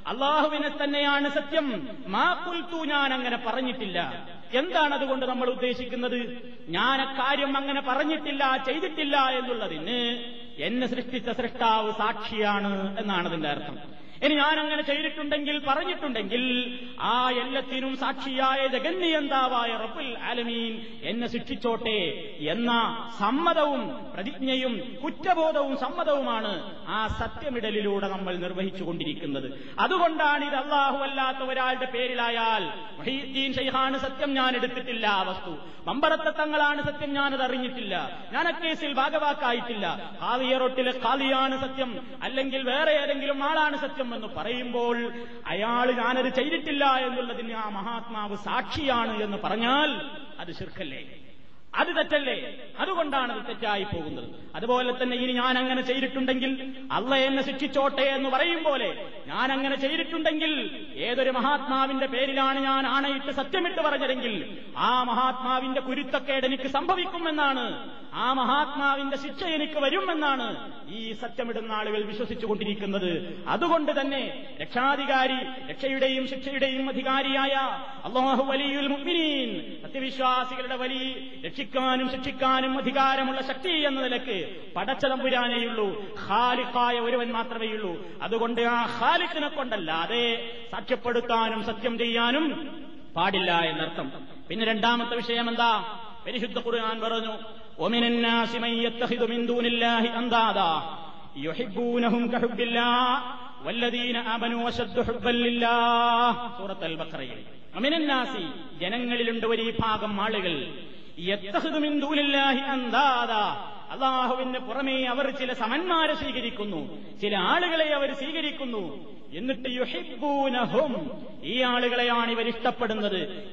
S1: അള്ളാഹുവിനെ തന്നെയാണ് സത്യം മാക്കുൽത്തു ഞാൻ അങ്ങനെ പറഞ്ഞിട്ടില്ല. എന്താണ് അതുകൊണ്ട് നമ്മൾ ഉദ്ദേശിക്കുന്നത്? ഞാൻ അക്കാര്യം അങ്ങനെ പറഞ്ഞിട്ടില്ല ചെയ്തിട്ടില്ല എന്നുള്ളതിന് എന്നെ സൃഷ്ടിച്ച സൃഷ്ടാവ് സാക്ഷിയാണ് എന്നാണ് അതിന്റെ അർത്ഥം. ഇനി ഞാൻ അങ്ങനെ ചെയ്തിട്ടുണ്ടെങ്കിൽ പറഞ്ഞിട്ടുണ്ടെങ്കിൽ ആ എല്ലാത്തിനും സാക്ഷിയായ ജഗന്നിയന്താവായ റബ്ബുൽ ആലമീൻ എന്നെ ശിക്ഷിച്ചോട്ടെ എന്ന സമ്മതവും പ്രതിജ്ഞയും കുറ്റബോധവും സമ്മതവുമാണ് ആ സത്യമിടലിലൂടെ നമ്മൾ നിർവഹിച്ചുകൊണ്ടിരിക്കുന്നത്. അതുകൊണ്ടാണ് ഇത് അള്ളാഹു അല്ലാത്ത ഒരാളുടെ പേരിലായാൽ മഹീദ്ദീൻ ഷെയ്ഹാണ് സത്യം ഞാൻ എടുത്തിട്ടില്ല ആ വസ്തു. മമ്പറത്തെ തങ്ങളാണ് സത്യം ഞാനത് അറിഞ്ഞിട്ടില്ല. ഞാൻ അക്കേസിൽ ഭാഗവാക്കായിട്ടില്ല കാളിയറൊട്ടിലെ കാളിയാണ് സത്യം. അല്ലെങ്കിൽ വേറെ ഏതെങ്കിലും ആളാണ് സത്യം. എന്ന് പറയുമ്പോൾ അയാൾ ഞാനത് ചെയ്തിട്ടില്ല എന്നുള്ളതിന് ആ മഹാത്മാവ് സാക്ഷിയാണ് എന്ന് പറഞ്ഞാൽ അത് ശിർക്കല്ലേ അത് തെറ്റല്ലേ? അതുകൊണ്ടാണ് അത് തെറ്റായി പോകുന്നത്. അതുപോലെ തന്നെ ഇനി ഞാൻ അങ്ങനെ ചെയ്തിട്ടുണ്ടെങ്കിൽ അള്ള എന്നെ ശിക്ഷിച്ചോട്ടെ എന്ന് പറയും പോലെ ഞാൻ അങ്ങനെ ചെയ്തിട്ടുണ്ടെങ്കിൽ ഏതൊരു മഹാത്മാവിന്റെ പേരിലാണ് ഞാൻ ആണയിട്ട് സത്യമിട്ട് പറഞ്ഞതെങ്കിൽ ആ മഹാത്മാവിന്റെ കുരുത്തക്കേട് എനിക്ക് സംഭവിക്കുമെന്നാണ്. ആ മഹാത്മാവിന്റെ ശിക്ഷ എനിക്ക് വരുമെന്നാണ് ഈ സത്യമിടുന്ന ആളുകൾ വിശ്വസിച്ചുകൊണ്ടിരിക്കുന്നത്. അതുകൊണ്ട് തന്നെ രക്ഷാധികാരി രക്ഷയുടെയും ശിക്ഷയുടെയും അധികാരിയായ അള്ളാഹു വലിയുൽ മുഅ്മിനീൻ സത്യവിശ്വാസികളുടെ വലിയ രക്ഷിക്കാനും ശിക്ഷിക്കാനും അധികാരമുള്ള ശക്തി എന്ന നിലയ്ക്ക് പടച്ചതമ്പുരാനേയുള്ളൂ. ഖാലിഖായ ഒരുവൻ മാത്രമേയുള്ളൂ. അതുകൊണ്ട് ആ ഖാലിഖിനെ കൊണ്ടല്ലാതെ സാക്ഷ്യപ്പെടുത്താനും സത്യം ചെയ്യാനും പാടില്ല എന്നർത്ഥം. പിന്നെ രണ്ടാമത്തെ വിഷയം എന്താ? പരിശുദ്ധ ഖുർആൻ പറഞ്ഞു മൻ ദൂനില്ലാഹി യുഹിബ്ബൂനഹും വല്ലദീന സൂറത്തുൽ ബഖറയിൽ ഒമിനന്നാസി ജനങ്ങളിലുണ്ട് ഒരു ഭാഗം ആളുകൾ. അള്ളാഹുവിന് പുറമേ അവർ ചില സമന്മാരെ സ്വീകരിക്കുന്നു. ചില ആളുകളെ അവർ സ്വീകരിക്കുന്നു. എന്നിട്ട് യുഹിബൂനഹും ഈ ആളുകളെയാണ് ഇവർ ഇഷ്ടപ്പെടുന്നത്.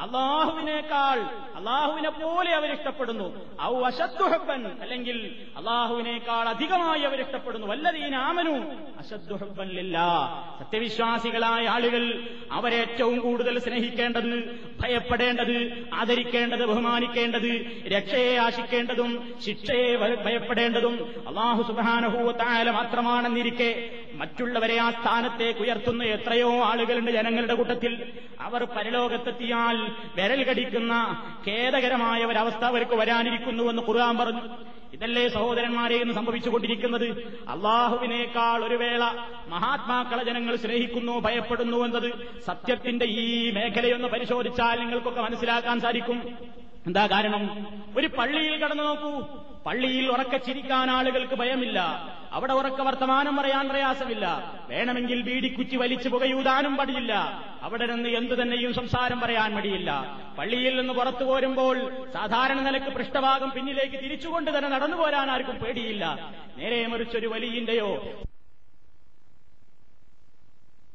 S1: അള്ളാഹുവിനേക്കാൾ അള്ളാഹുവിനെ പോലെ അവരിഷ്ടപ്പെടുന്നു. ഔ അശദ്ദുഹബൻ അല്ലെങ്കിൽ അള്ളാഹുവിനേക്കാൾ അധികമായി അവരിഷ്ടപ്പെടുന്നു. ഇഷ്ടപ്പെടുന്നു ആമനു ആമനു ലില്ല. സത്യവിശ്വാസികളായ ആളുകൾ അവരേറ്റവും കൂടുതൽ സ്നേഹിക്കേണ്ടത് ഭയപ്പെടേണ്ടത് ആദരിക്കേണ്ടത് ബഹുമാനിക്കേണ്ടത് രക്ഷയെ ആശിക്കേണ്ടതും ശിക്ഷയെ ഭയപ്പെടേണ്ടതും അള്ളാഹു സുബാനഹൂത്തായാല മാത്രമാണെന്നിരിക്കെ മറ്റുള്ളവരെ ആ സ്ഥാനത്തേക്ക് ഉയർത്തുന്ന എത്രയോ ആളുകളുണ്ട് ജനങ്ങളുടെ കൂട്ടത്തിൽ. അവർ പരലോകത്തെത്തിയാൽ വിരൽ കടിക്കുന്ന ഖേദകരമായ ഒരവസ്ഥ അവർക്ക് വരാനിരിക്കുന്നുവെന്ന് ഖുർആൻ പറഞ്ഞു. ഇതല്ലേ സഹോദരന്മാരെ എന്ന് സംഭവിച്ചുകൊണ്ടിരിക്കുന്നത്? അള്ളാഹുവിനേക്കാൾ ഒരു വേള മഹാത്മാക്കളെ ജനങ്ങൾ സ്നേഹിക്കുന്നു ഭയപ്പെടുന്നു എന്നത് സത്യത്തിന്റെ ഈ മേഖലയൊന്ന് പരിശോധിച്ചാൽ നിങ്ങൾക്കൊക്കെ മനസ്സിലാക്കാൻ സാധിക്കും. എന്താ കാരണം? ഒരു പള്ളിയിൽ കടന്നു നോക്കൂ. പള്ളിയിൽ ഉറക്ക ചിരിക്കാൻ ആളുകൾക്ക് ഭയമില്ല. അവിടെ ഉറക്ക വർത്തമാനം പറയാൻ പ്രയാസമില്ല. വേണമെങ്കിൽ ബീഡിക്കുറ്റി വലിച്ചു പുകയൂതാനും പടിയില്ല അവിടെ നിന്ന് എന്തു തന്നെയും സംസാരം പറയാൻ മടിയില്ല. പള്ളിയിൽ നിന്ന് പുറത്തു പോരുമ്പോൾ സാധാരണ നിലയ്ക്ക് പൃഷ്ഠഭാഗം പിന്നിലേക്ക് തിരിച്ചുകൊണ്ട് തന്നെ നടന്നു പോരാൻ ആർക്കും പേടിയില്ല. നേരെ മറിച്ചൊരു വലിയന്റെയോ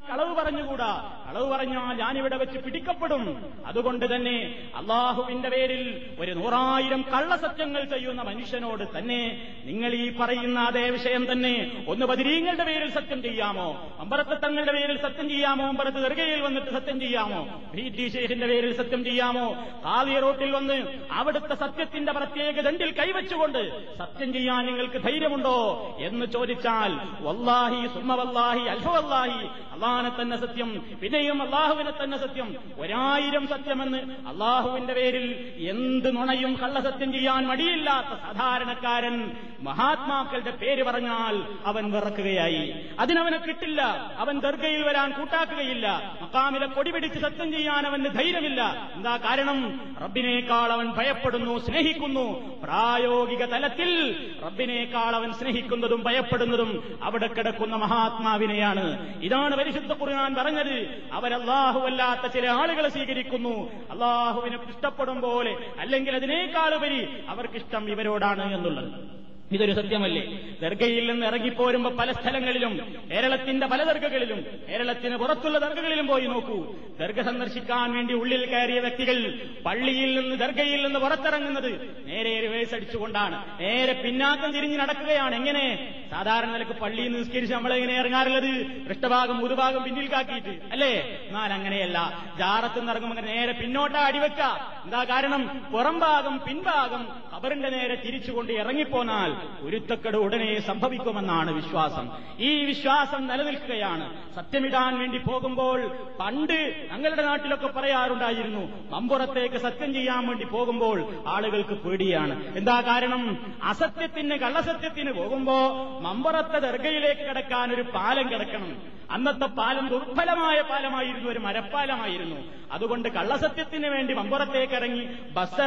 S1: കളവ് പറഞ്ഞുകൂടാ? കളവ് പറഞ്ഞാൽ ഞാനിവിടെ വെച്ച് പിടിക്കപ്പെടും. അതുകൊണ്ട് തന്നെ അള്ളാഹുവിന്റെ പേരിൽ ഒരു നൂറായിരം കള്ളസത്യങ്ങൾ ചെയ്യുന്ന മനുഷ്യനോട് തന്നെ നിങ്ങൾ ഈ പറയുന്ന അതേ വിഷയം തന്നെ ഒന്ന് ബദിരീങ്ങളുടെ പേരിൽ സത്യം ചെയ്യാമോ? അമ്പരത്ത് തങ്ങളുടെ പേരിൽ സത്യം ചെയ്യാമോ? അമ്പരത്ത് ദർഗയിൽ വന്നിട്ട് സത്യം ചെയ്യാമോ? പി ടി പേരിൽ സത്യം ചെയ്യാമോ? കാവ്യ റോട്ടിൽ വന്ന് അവിടുത്തെ സത്യത്തിന്റെ പ്രത്യേക ദണ്ടിൽ കൈവച്ചുകൊണ്ട് സത്യം ചെയ്യാൻ നിങ്ങൾക്ക് ധൈര്യമുണ്ടോ എന്ന് ചോദിച്ചാൽ വല്ലാഹി സുമവല്ലാഹി അൽഹവല്ലാഹി അൽഫവല്ലാഹി അള്ളാഹിനെ തന്നെ സത്യം പിന്നെയും അള്ളാഹുവിനെ തന്നെ സത്യം ഒരായിരം സത്യമെന്ന് അള്ളാഹുവിന്റെ പേരിൽ എന്ത് നുണയും കള്ളസത്യം ചെയ്യാൻ മടിയില്ലാത്ത സാധാരണക്കാരൻ മഹാത്മാക്കളുടെ പേര് പറഞ്ഞാൽ അവൻ വിറക്കുകയായി. അതിനവനെ കിട്ടില്ല. അവൻ ദർഗയിൽ വരാൻ കൂട്ടാക്കുകയില്ല. മക്കാമിലെ കൊടി പിടിച്ച് സത്യം ചെയ്യാൻ അവന് ധൈര്യമില്ല. എന്താ കാരണം? റബ്ബിനേക്കാൾ അവൻ ഭയപ്പെടുന്നു സ്നേഹിക്കുന്നു. പ്രായോഗിക തലത്തിൽ റബ്ബിനേക്കാൾ അവൻ സ്നേഹിക്കുന്നതും ഭയപ്പെടുന്നതും അവിടെ കിടക്കുന്ന മഹാത്മാവിനെയാണ്. ഇതാണ് പരിശുദ്ധ ഖുർആൻ പറഞ്ഞത് അവരല്ലാഹുവല്ലാത്ത ചില ആളുകളെ സ്വീകരിക്കുന്നു. അള്ളാഹുവിനെ ഇഷ്ടപ്പെടും പോലെ അല്ലെങ്കിൽ അതിനേക്കാളുപരി അവർക്കിഷ്ടം ഇവരോടാണ് എന്നുള്ളത്. ഇതൊരു സത്യമല്ലേ? ദർഗയിൽ നിന്ന് ഇറങ്ങിപ്പോരുമ്പോ പല സ്ഥലങ്ങളിലും കേരളത്തിന്റെ പല ദർഗകളിലും കേരളത്തിന് പുറത്തുള്ള ദർഗകളിലും പോയി നോക്കൂ. ദർഗ സന്ദർശിക്കാൻ വേണ്ടി ഉള്ളിൽ കയറിയ വ്യക്തികൾ പള്ളിയിൽ നിന്ന് ദർഗയിൽ നിന്ന് പുറത്തിറങ്ങുന്നത് നേരെ റിവേഴ്സ് അടിച്ചുകൊണ്ടാണ്. നേരെ പിന്നാക്കം തിരിഞ്ഞ് നടക്കുകയാണ്. എങ്ങനെ? സാധാരണ നിലയ്ക്ക് പള്ളിയിൽ നിന്ന് നിസ്കരിച്ച് നമ്മളെങ്ങനെ ഇറങ്ങാറുള്ളത് പൃഷ്ഠഭാഗം മുതുഭാഗം പിന്നിൽ കാക്കിയിട്ട് അല്ലേ? എന്നാൽ അങ്ങനെയല്ല. ജാറത്ത് നിന്ന് ഇറങ്ങുമ്പോൾ നേരെ പിന്നോട്ടാ അടിവെക്ക. എന്താ കാരണം? പുറംഭാഗം പിൻഭാഗം അവരുടെ നേരെ തിരിച്ചുകൊണ്ട് ഇറങ്ങിപ്പോന്നാൽ ഉരുത്തക്കട് ഉടനെ സംഭവിക്കുമെന്നാണ് വിശ്വാസം. ഈ വിശ്വാസം നിലനിൽക്കുകയാണ്. സത്യമിടാൻ വേണ്ടി പോകുമ്പോൾ പണ്ട് ഞങ്ങളുടെ നാട്ടിലൊക്കെ പറയാറുണ്ടായിരുന്നു മമ്പുറത്തേക്ക് സത്യം ചെയ്യാൻ വേണ്ടി പോകുമ്പോൾ ആളുകൾക്ക് പേടിയാണ്. എന്താ കാരണം? അസത്യത്തിന് കള്ളസത്യത്തിന് പോകുമ്പോ മമ്പുറത്തെ ദർഗയിലേക്ക് കിടക്കാൻ ഒരു പാലം കിടക്കണം. അന്നത്തെ പാലം ദുർഫലമായ പാലമായിരുന്നു ഒരു മരപ്പാലമായിരുന്നു. അതുകൊണ്ട് കള്ളസത്യത്തിന് വേണ്ടി മമ്പുറത്തേക്ക് ഇറങ്ങി ബസ്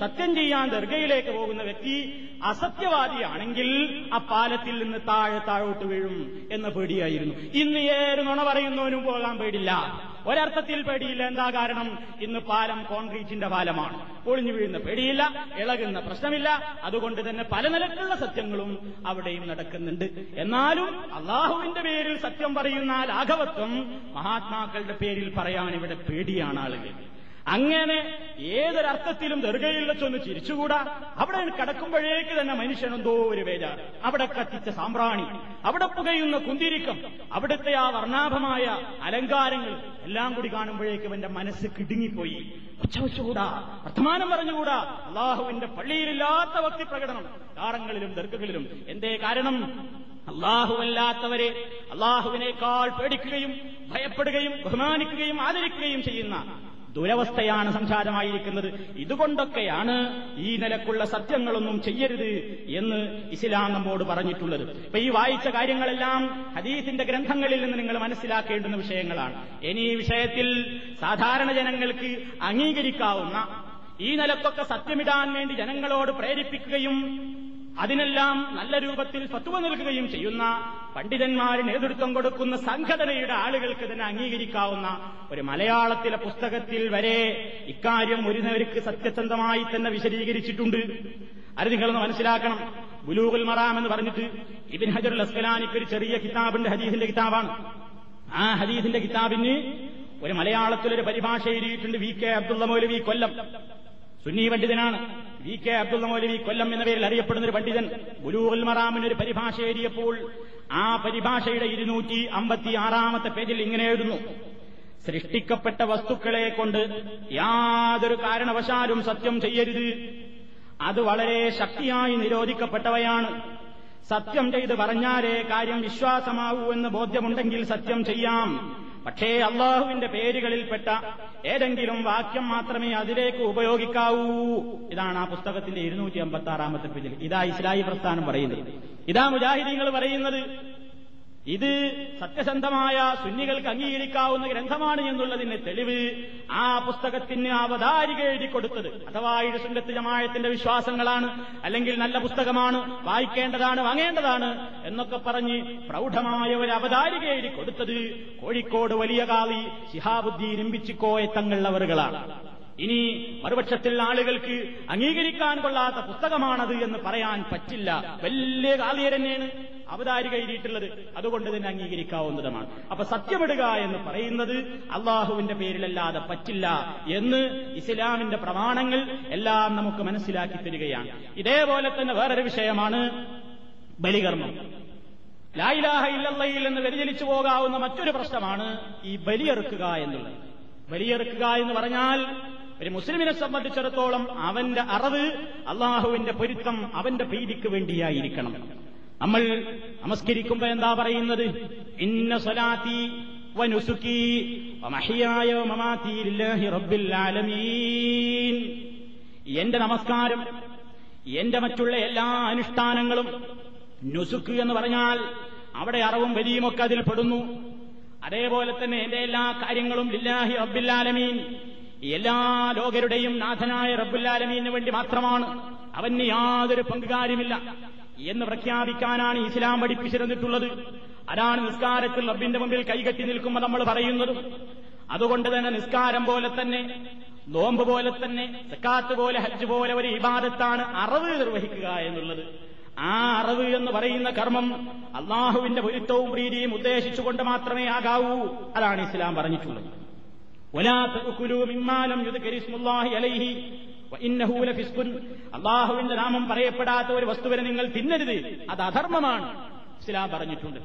S1: സത്യം ചെയ്യാൻ ദർഗയിലേക്ക് പോകുന്ന വ്യക്തി അസത്യവാദിയാണെങ്കിൽ ആ പാലത്തിൽ നിന്ന് താഴെ താഴോട്ട് വീഴും എന്ന പേടിയായിരുന്നു. ഇന്ന് ഏത് നുണ പറയുന്നവനും പോകാൻ പേടില്ല. ഒരർത്ഥത്തിൽ പേടിയില്ല. എന്താ കാരണം? ഇന്ന് പാലം കോൺക്രീറ്റിന്റെ പാലമാണ്. പൊളിഞ്ഞു വീഴുന്ന പേടിയില്ല ഇളകുന്ന പ്രശ്നമില്ല. അതുകൊണ്ട് തന്നെ പല നിലക്കുള്ള സത്യങ്ങളും അവിടെയും നടക്കുന്നുണ്ട്. എന്നാലും അള്ളാഹുവിന്റെ പേരിൽ സത്യം പറയുന്ന ലാഘവത്വം മഹാത്മാക്കളുടെ പേരിൽ പറയാൻ ഇവിടെ പേടിയാണ് ആളുകൾ. അങ്ങനെ ഏതൊരർത്ഥത്തിലും ദർഗയിൽ വെച്ചൊന്ന് ചിരിച്ചുകൂടാ. അവിടെ കടക്കുമ്പോഴേക്ക് തന്നെ മനുഷ്യൻ എന്തോ ഒരു വേജാർ. അവിടെ കത്തിച്ച സാമ്പ്രാണി അവിടെ പുകയുന്ന കുന്തിരിക്കം അവിടുത്തെ ആ വർണാഭമായ അലങ്കാരങ്ങൾ എല്ലാം കൂടി കാണുമ്പോഴേക്ക് എന്റെ മനസ്സ് കിടുങ്ങിപ്പോയി. ഉച്ച വെച്ചുകൂടാ വർത്തമാനം പറഞ്ഞുകൂടാ. അള്ളാഹുവിന്റെ പള്ളിയിലില്ലാത്ത ഭക്തി പ്രകടനം. കാറങ്ങളിലും ദർഗകളിലും. എന്തേ കാരണം? അള്ളാഹുവല്ലാത്തവരെ അള്ളാഹുവിനേക്കാൾ പേടിക്കുകയും ഭയപ്പെടുകയും ബഹുമാനിക്കുകയും ആദരിക്കുകയും ചെയ്യുന്ന ദുരവസ്ഥയാണ് സംസാരമായിരിക്കുന്നത്. ഇതുകൊണ്ടൊക്കെയാണ് ഈ നിലക്കുള്ള സത്യങ്ങളൊന്നും ചെയ്യരുത് എന്ന് ഇസ്ലാം നമ്മോട് പറഞ്ഞിട്ടുള്ളത്. ഇപ്പൊ ഈ വായിച്ച കാര്യങ്ങളെല്ലാം ഹദീസിന്റെ ഗ്രന്ഥങ്ങളിൽ നിന്ന് നിങ്ങൾ മനസ്സിലാക്കേണ്ടുന്ന വിഷയങ്ങളാണ്. ഇനി ഈ വിഷയത്തിൽ സാധാരണ ജനങ്ങൾക്ക് അംഗീകരിക്കാവുന്ന ഈ നിലക്കൊക്കെ സത്യമിടാൻ വേണ്ടി ജനങ്ങളോട് പ്രേരിപ്പിക്കുകയും അതിനെല്ലാം നല്ല രൂപത്തിൽ ഫത്വ നൽകുകയും ചെയ്യുന്ന പണ്ഡിതന്മാർ നേതൃത്വം കൊടുക്കുന്ന സംഘടനയുടെ ആളുകൾക്ക് തന്നെ അംഗീകരിക്കാവുന്ന ഒരു മലയാളത്തിലെ പുസ്തകത്തിൽ വരെ ഇക്കാര്യം ഒരു നേർക്ക് സത്യസന്ധമായി തന്നെ വിശദീകരിച്ചിട്ടുണ്ട്. അത് നിങ്ങളൊന്ന് മനസ്സിലാക്കണം. ബുലൂഖുൽ മറാം എന്ന് പറഞ്ഞിട്ട് ഇബിൻ ഹജറുൽ അസ്കലാനിക്ക് ഒരു ചെറിയ കിതാബിന്റെ ഹദീസിന്റെ കിതാബാണ്. ആ ഹദീസിന്റെ കിതാബിന് ഒരു മലയാളത്തിലൊരു പരിഭാഷ എഴുതിയിട്ടുണ്ട് വി കെ അബ്ദുള്ള മൗലവി കൊല്ലം. സുന്നി പണ്ഡിതനാണ്. വി കെ അബ്ദുള്ള മൗലവി കൊല്ലം എന്ന പേരിൽ അറിയപ്പെടുന്ന ഒരു പണ്ഡിതൻ ബുലൂഹുൽ മറാമിന് ഒരു പരിഭാഷ എഴുതിയപ്പോൾ ആ പരിഭാഷയുടെ ഇരുന്നൂറ്റി അമ്പത്തി ആറാമത്തെ പേജിൽ ഇങ്ങനെ എഴുതുന്നു. സൃഷ്ടിക്കപ്പെട്ട വസ്തുക്കളെ കൊണ്ട് യാതൊരു കാരണവശാലും സത്യം ചെയ്യരുത്. അത് വളരെ ശക്തിയായി നിരോധിക്കപ്പെട്ടവയാണ്. സത്യം ചെയ്ത് പറഞ്ഞാലേ കാര്യം വിശ്വാസമാവൂ എന്ന് ബോധ്യമുണ്ടെങ്കിൽ സത്യം ചെയ്യാം. പക്ഷേ അള്ളാഹുവിന്റെ പേരുകളിൽപ്പെട്ട ഏതെങ്കിലും വാക്യം മാത്രമേ അതിലേക്ക് ഉപയോഗിക്കാവൂ. ഇതാണ് ആ പുസ്തകത്തിന്റെ ഇരുന്നൂറ്റി അമ്പത്തി ആറാമത്തെ പേജിൽ. ഇതാ ഇസ്ലായി പ്രസ്ഥാനം പറയുന്നത്. ഇതാ മുജാഹിദീങ്ങൾ പറയുന്നത്. ഇത് സത്യസന്ധമായ സുന്നികൾക്ക് അംഗീകരിക്കാവുന്ന ഗ്രന്ഥമാണ് എന്നുള്ളതിന് തെളിവ് ആ പുസ്തകത്തിന് അവതാരിക എഴുതി കൊടുത്തത്. അഥവാ ഇഴസുങ്കത്ത് ജമായത്തിന്റെ വിശ്വാസങ്ങളാണ് അല്ലെങ്കിൽ നല്ല പുസ്തകമാണ് വായിക്കേണ്ടതാണ് വാങ്ങേണ്ടതാണ് എന്നൊക്കെ പറഞ്ഞ് പ്രൗഢമായ ഒരു അവതാരിക എഴുതി കൊടുത്തത് കോഴിക്കോട് വലിയ കാളി ശിഹാബുദ്ദീൻ ഇമ്പിച്ചിക്കോയ ഇനി മറുപക്ഷത്തിൽ ആളുകൾക്ക് അംഗീകരിക്കാൻ കൊള്ളാത്ത പുസ്തകമാണത് എന്ന് പറയാൻ പറ്റില്ല. വലിയ കാലിയർ തന്നെയാണ് അവതാരിക എഴുതിയിട്ടുള്ളത്. അതുകൊണ്ട് തന്നെ അംഗീകരിക്കാവുന്നതുമാണ്. അപ്പൊ സത്യമിടുക എന്ന് പറയുന്നത് അള്ളാഹുവിന്റെ പേരിലല്ലാതെ പറ്റില്ല എന്ന് ഇസ്ലാമിന്റെ പ്രമാണങ്ങൾ എല്ലാം നമുക്ക് മനസ്സിലാക്കി തരികയാണ്. ഇതേപോലെ തന്നെ വേറൊരു വിഷയമാണ് ബലികർമ്മം. ലായിലാഹ ഇല്ലല്ലയിൽ എന്ന് വ്യതിചലിച്ചു പോകാവുന്ന മറ്റൊരു പ്രശ്നമാണ് ഈ ബലിയെറുക്കുക എന്നുള്ളത്. ബലിയെറുക്കുക എന്ന് പറഞ്ഞാൽ ഒരു മുസ്ലിമിനെ സംബന്ധിച്ചിടത്തോളം അവന്റെ അറിവ് അള്ളാഹുവിന്റെ പൊരുത്തം അവന്റെ പ്രീതിക്ക് വേണ്ടിയായിരിക്കണം. നമ്മൾ നമസ്കരിക്കുമ്പോ എന്താ പറയുന്നത്? ഇന്ന സ്വലാത്തി വനുസുക്കി എന്റെ നമസ്കാരം എന്റെ മറ്റുള്ള എല്ലാ അനുഷ്ഠാനങ്ങളും നുസുക്ക് എന്ന് പറഞ്ഞാൽ അവിടെ അറവും വലിയുമൊക്കെ അതിൽ പെടുന്നു. അതേപോലെ തന്നെ എന്റെ എല്ലാ കാര്യങ്ങളും ലില്ലാഹി റബ്ബില്ലാലമീൻ എല്ലാ ലോകരുടെയും നാഥനായ റബ്ബുല്ലാലമീന് വേണ്ടി മാത്രമാണ്. അവന് യാതൊരു പങ്കുകാര്യമില്ല. എന്ന് പ്രഖ്യാപിക്കാനാണ് ഇസ്ലാം പഠിപ്പിച്ചിരുന്നിട്ടുള്ളത്. അതാണ് നിസ്കാരത്തിൽ റബ്ബിന്റെ മുമ്പിൽ കൈകെട്ടി നിൽക്കുമ്പോൾ നമ്മൾ പറയുന്നതും. അതുകൊണ്ട് തന്നെ നിസ്കാരം പോലെ തന്നെ നോമ്പ് പോലെ തന്നെ സക്കാത്ത് പോലെ ഹജ്ജ് പോലെ ഒരു ഇബാദത്താണ് അറവ് നിർവഹിക്കുക എന്നുള്ളത്. ആ അറിവ് എന്ന് പറയുന്ന കർമ്മം അള്ളാഹുവിന്റെ പൊരുത്തവും പ്രീതിയും ഉദ്ദേശിച്ചുകൊണ്ട് മാത്രമേ ആകാവൂ. അതാണ് ഇസ്ലാം പറഞ്ഞിട്ടുള്ളത്. അള്ളാഹുവിന്റെ നാമം പറയപ്പെടാത്ത ഒരു വസ്തുവിനെ നിങ്ങൾ തിന്നരുത്. അത് അധർമ്മമാണ്. ഇസ്ലാം പറഞ്ഞിട്ടുണ്ട്.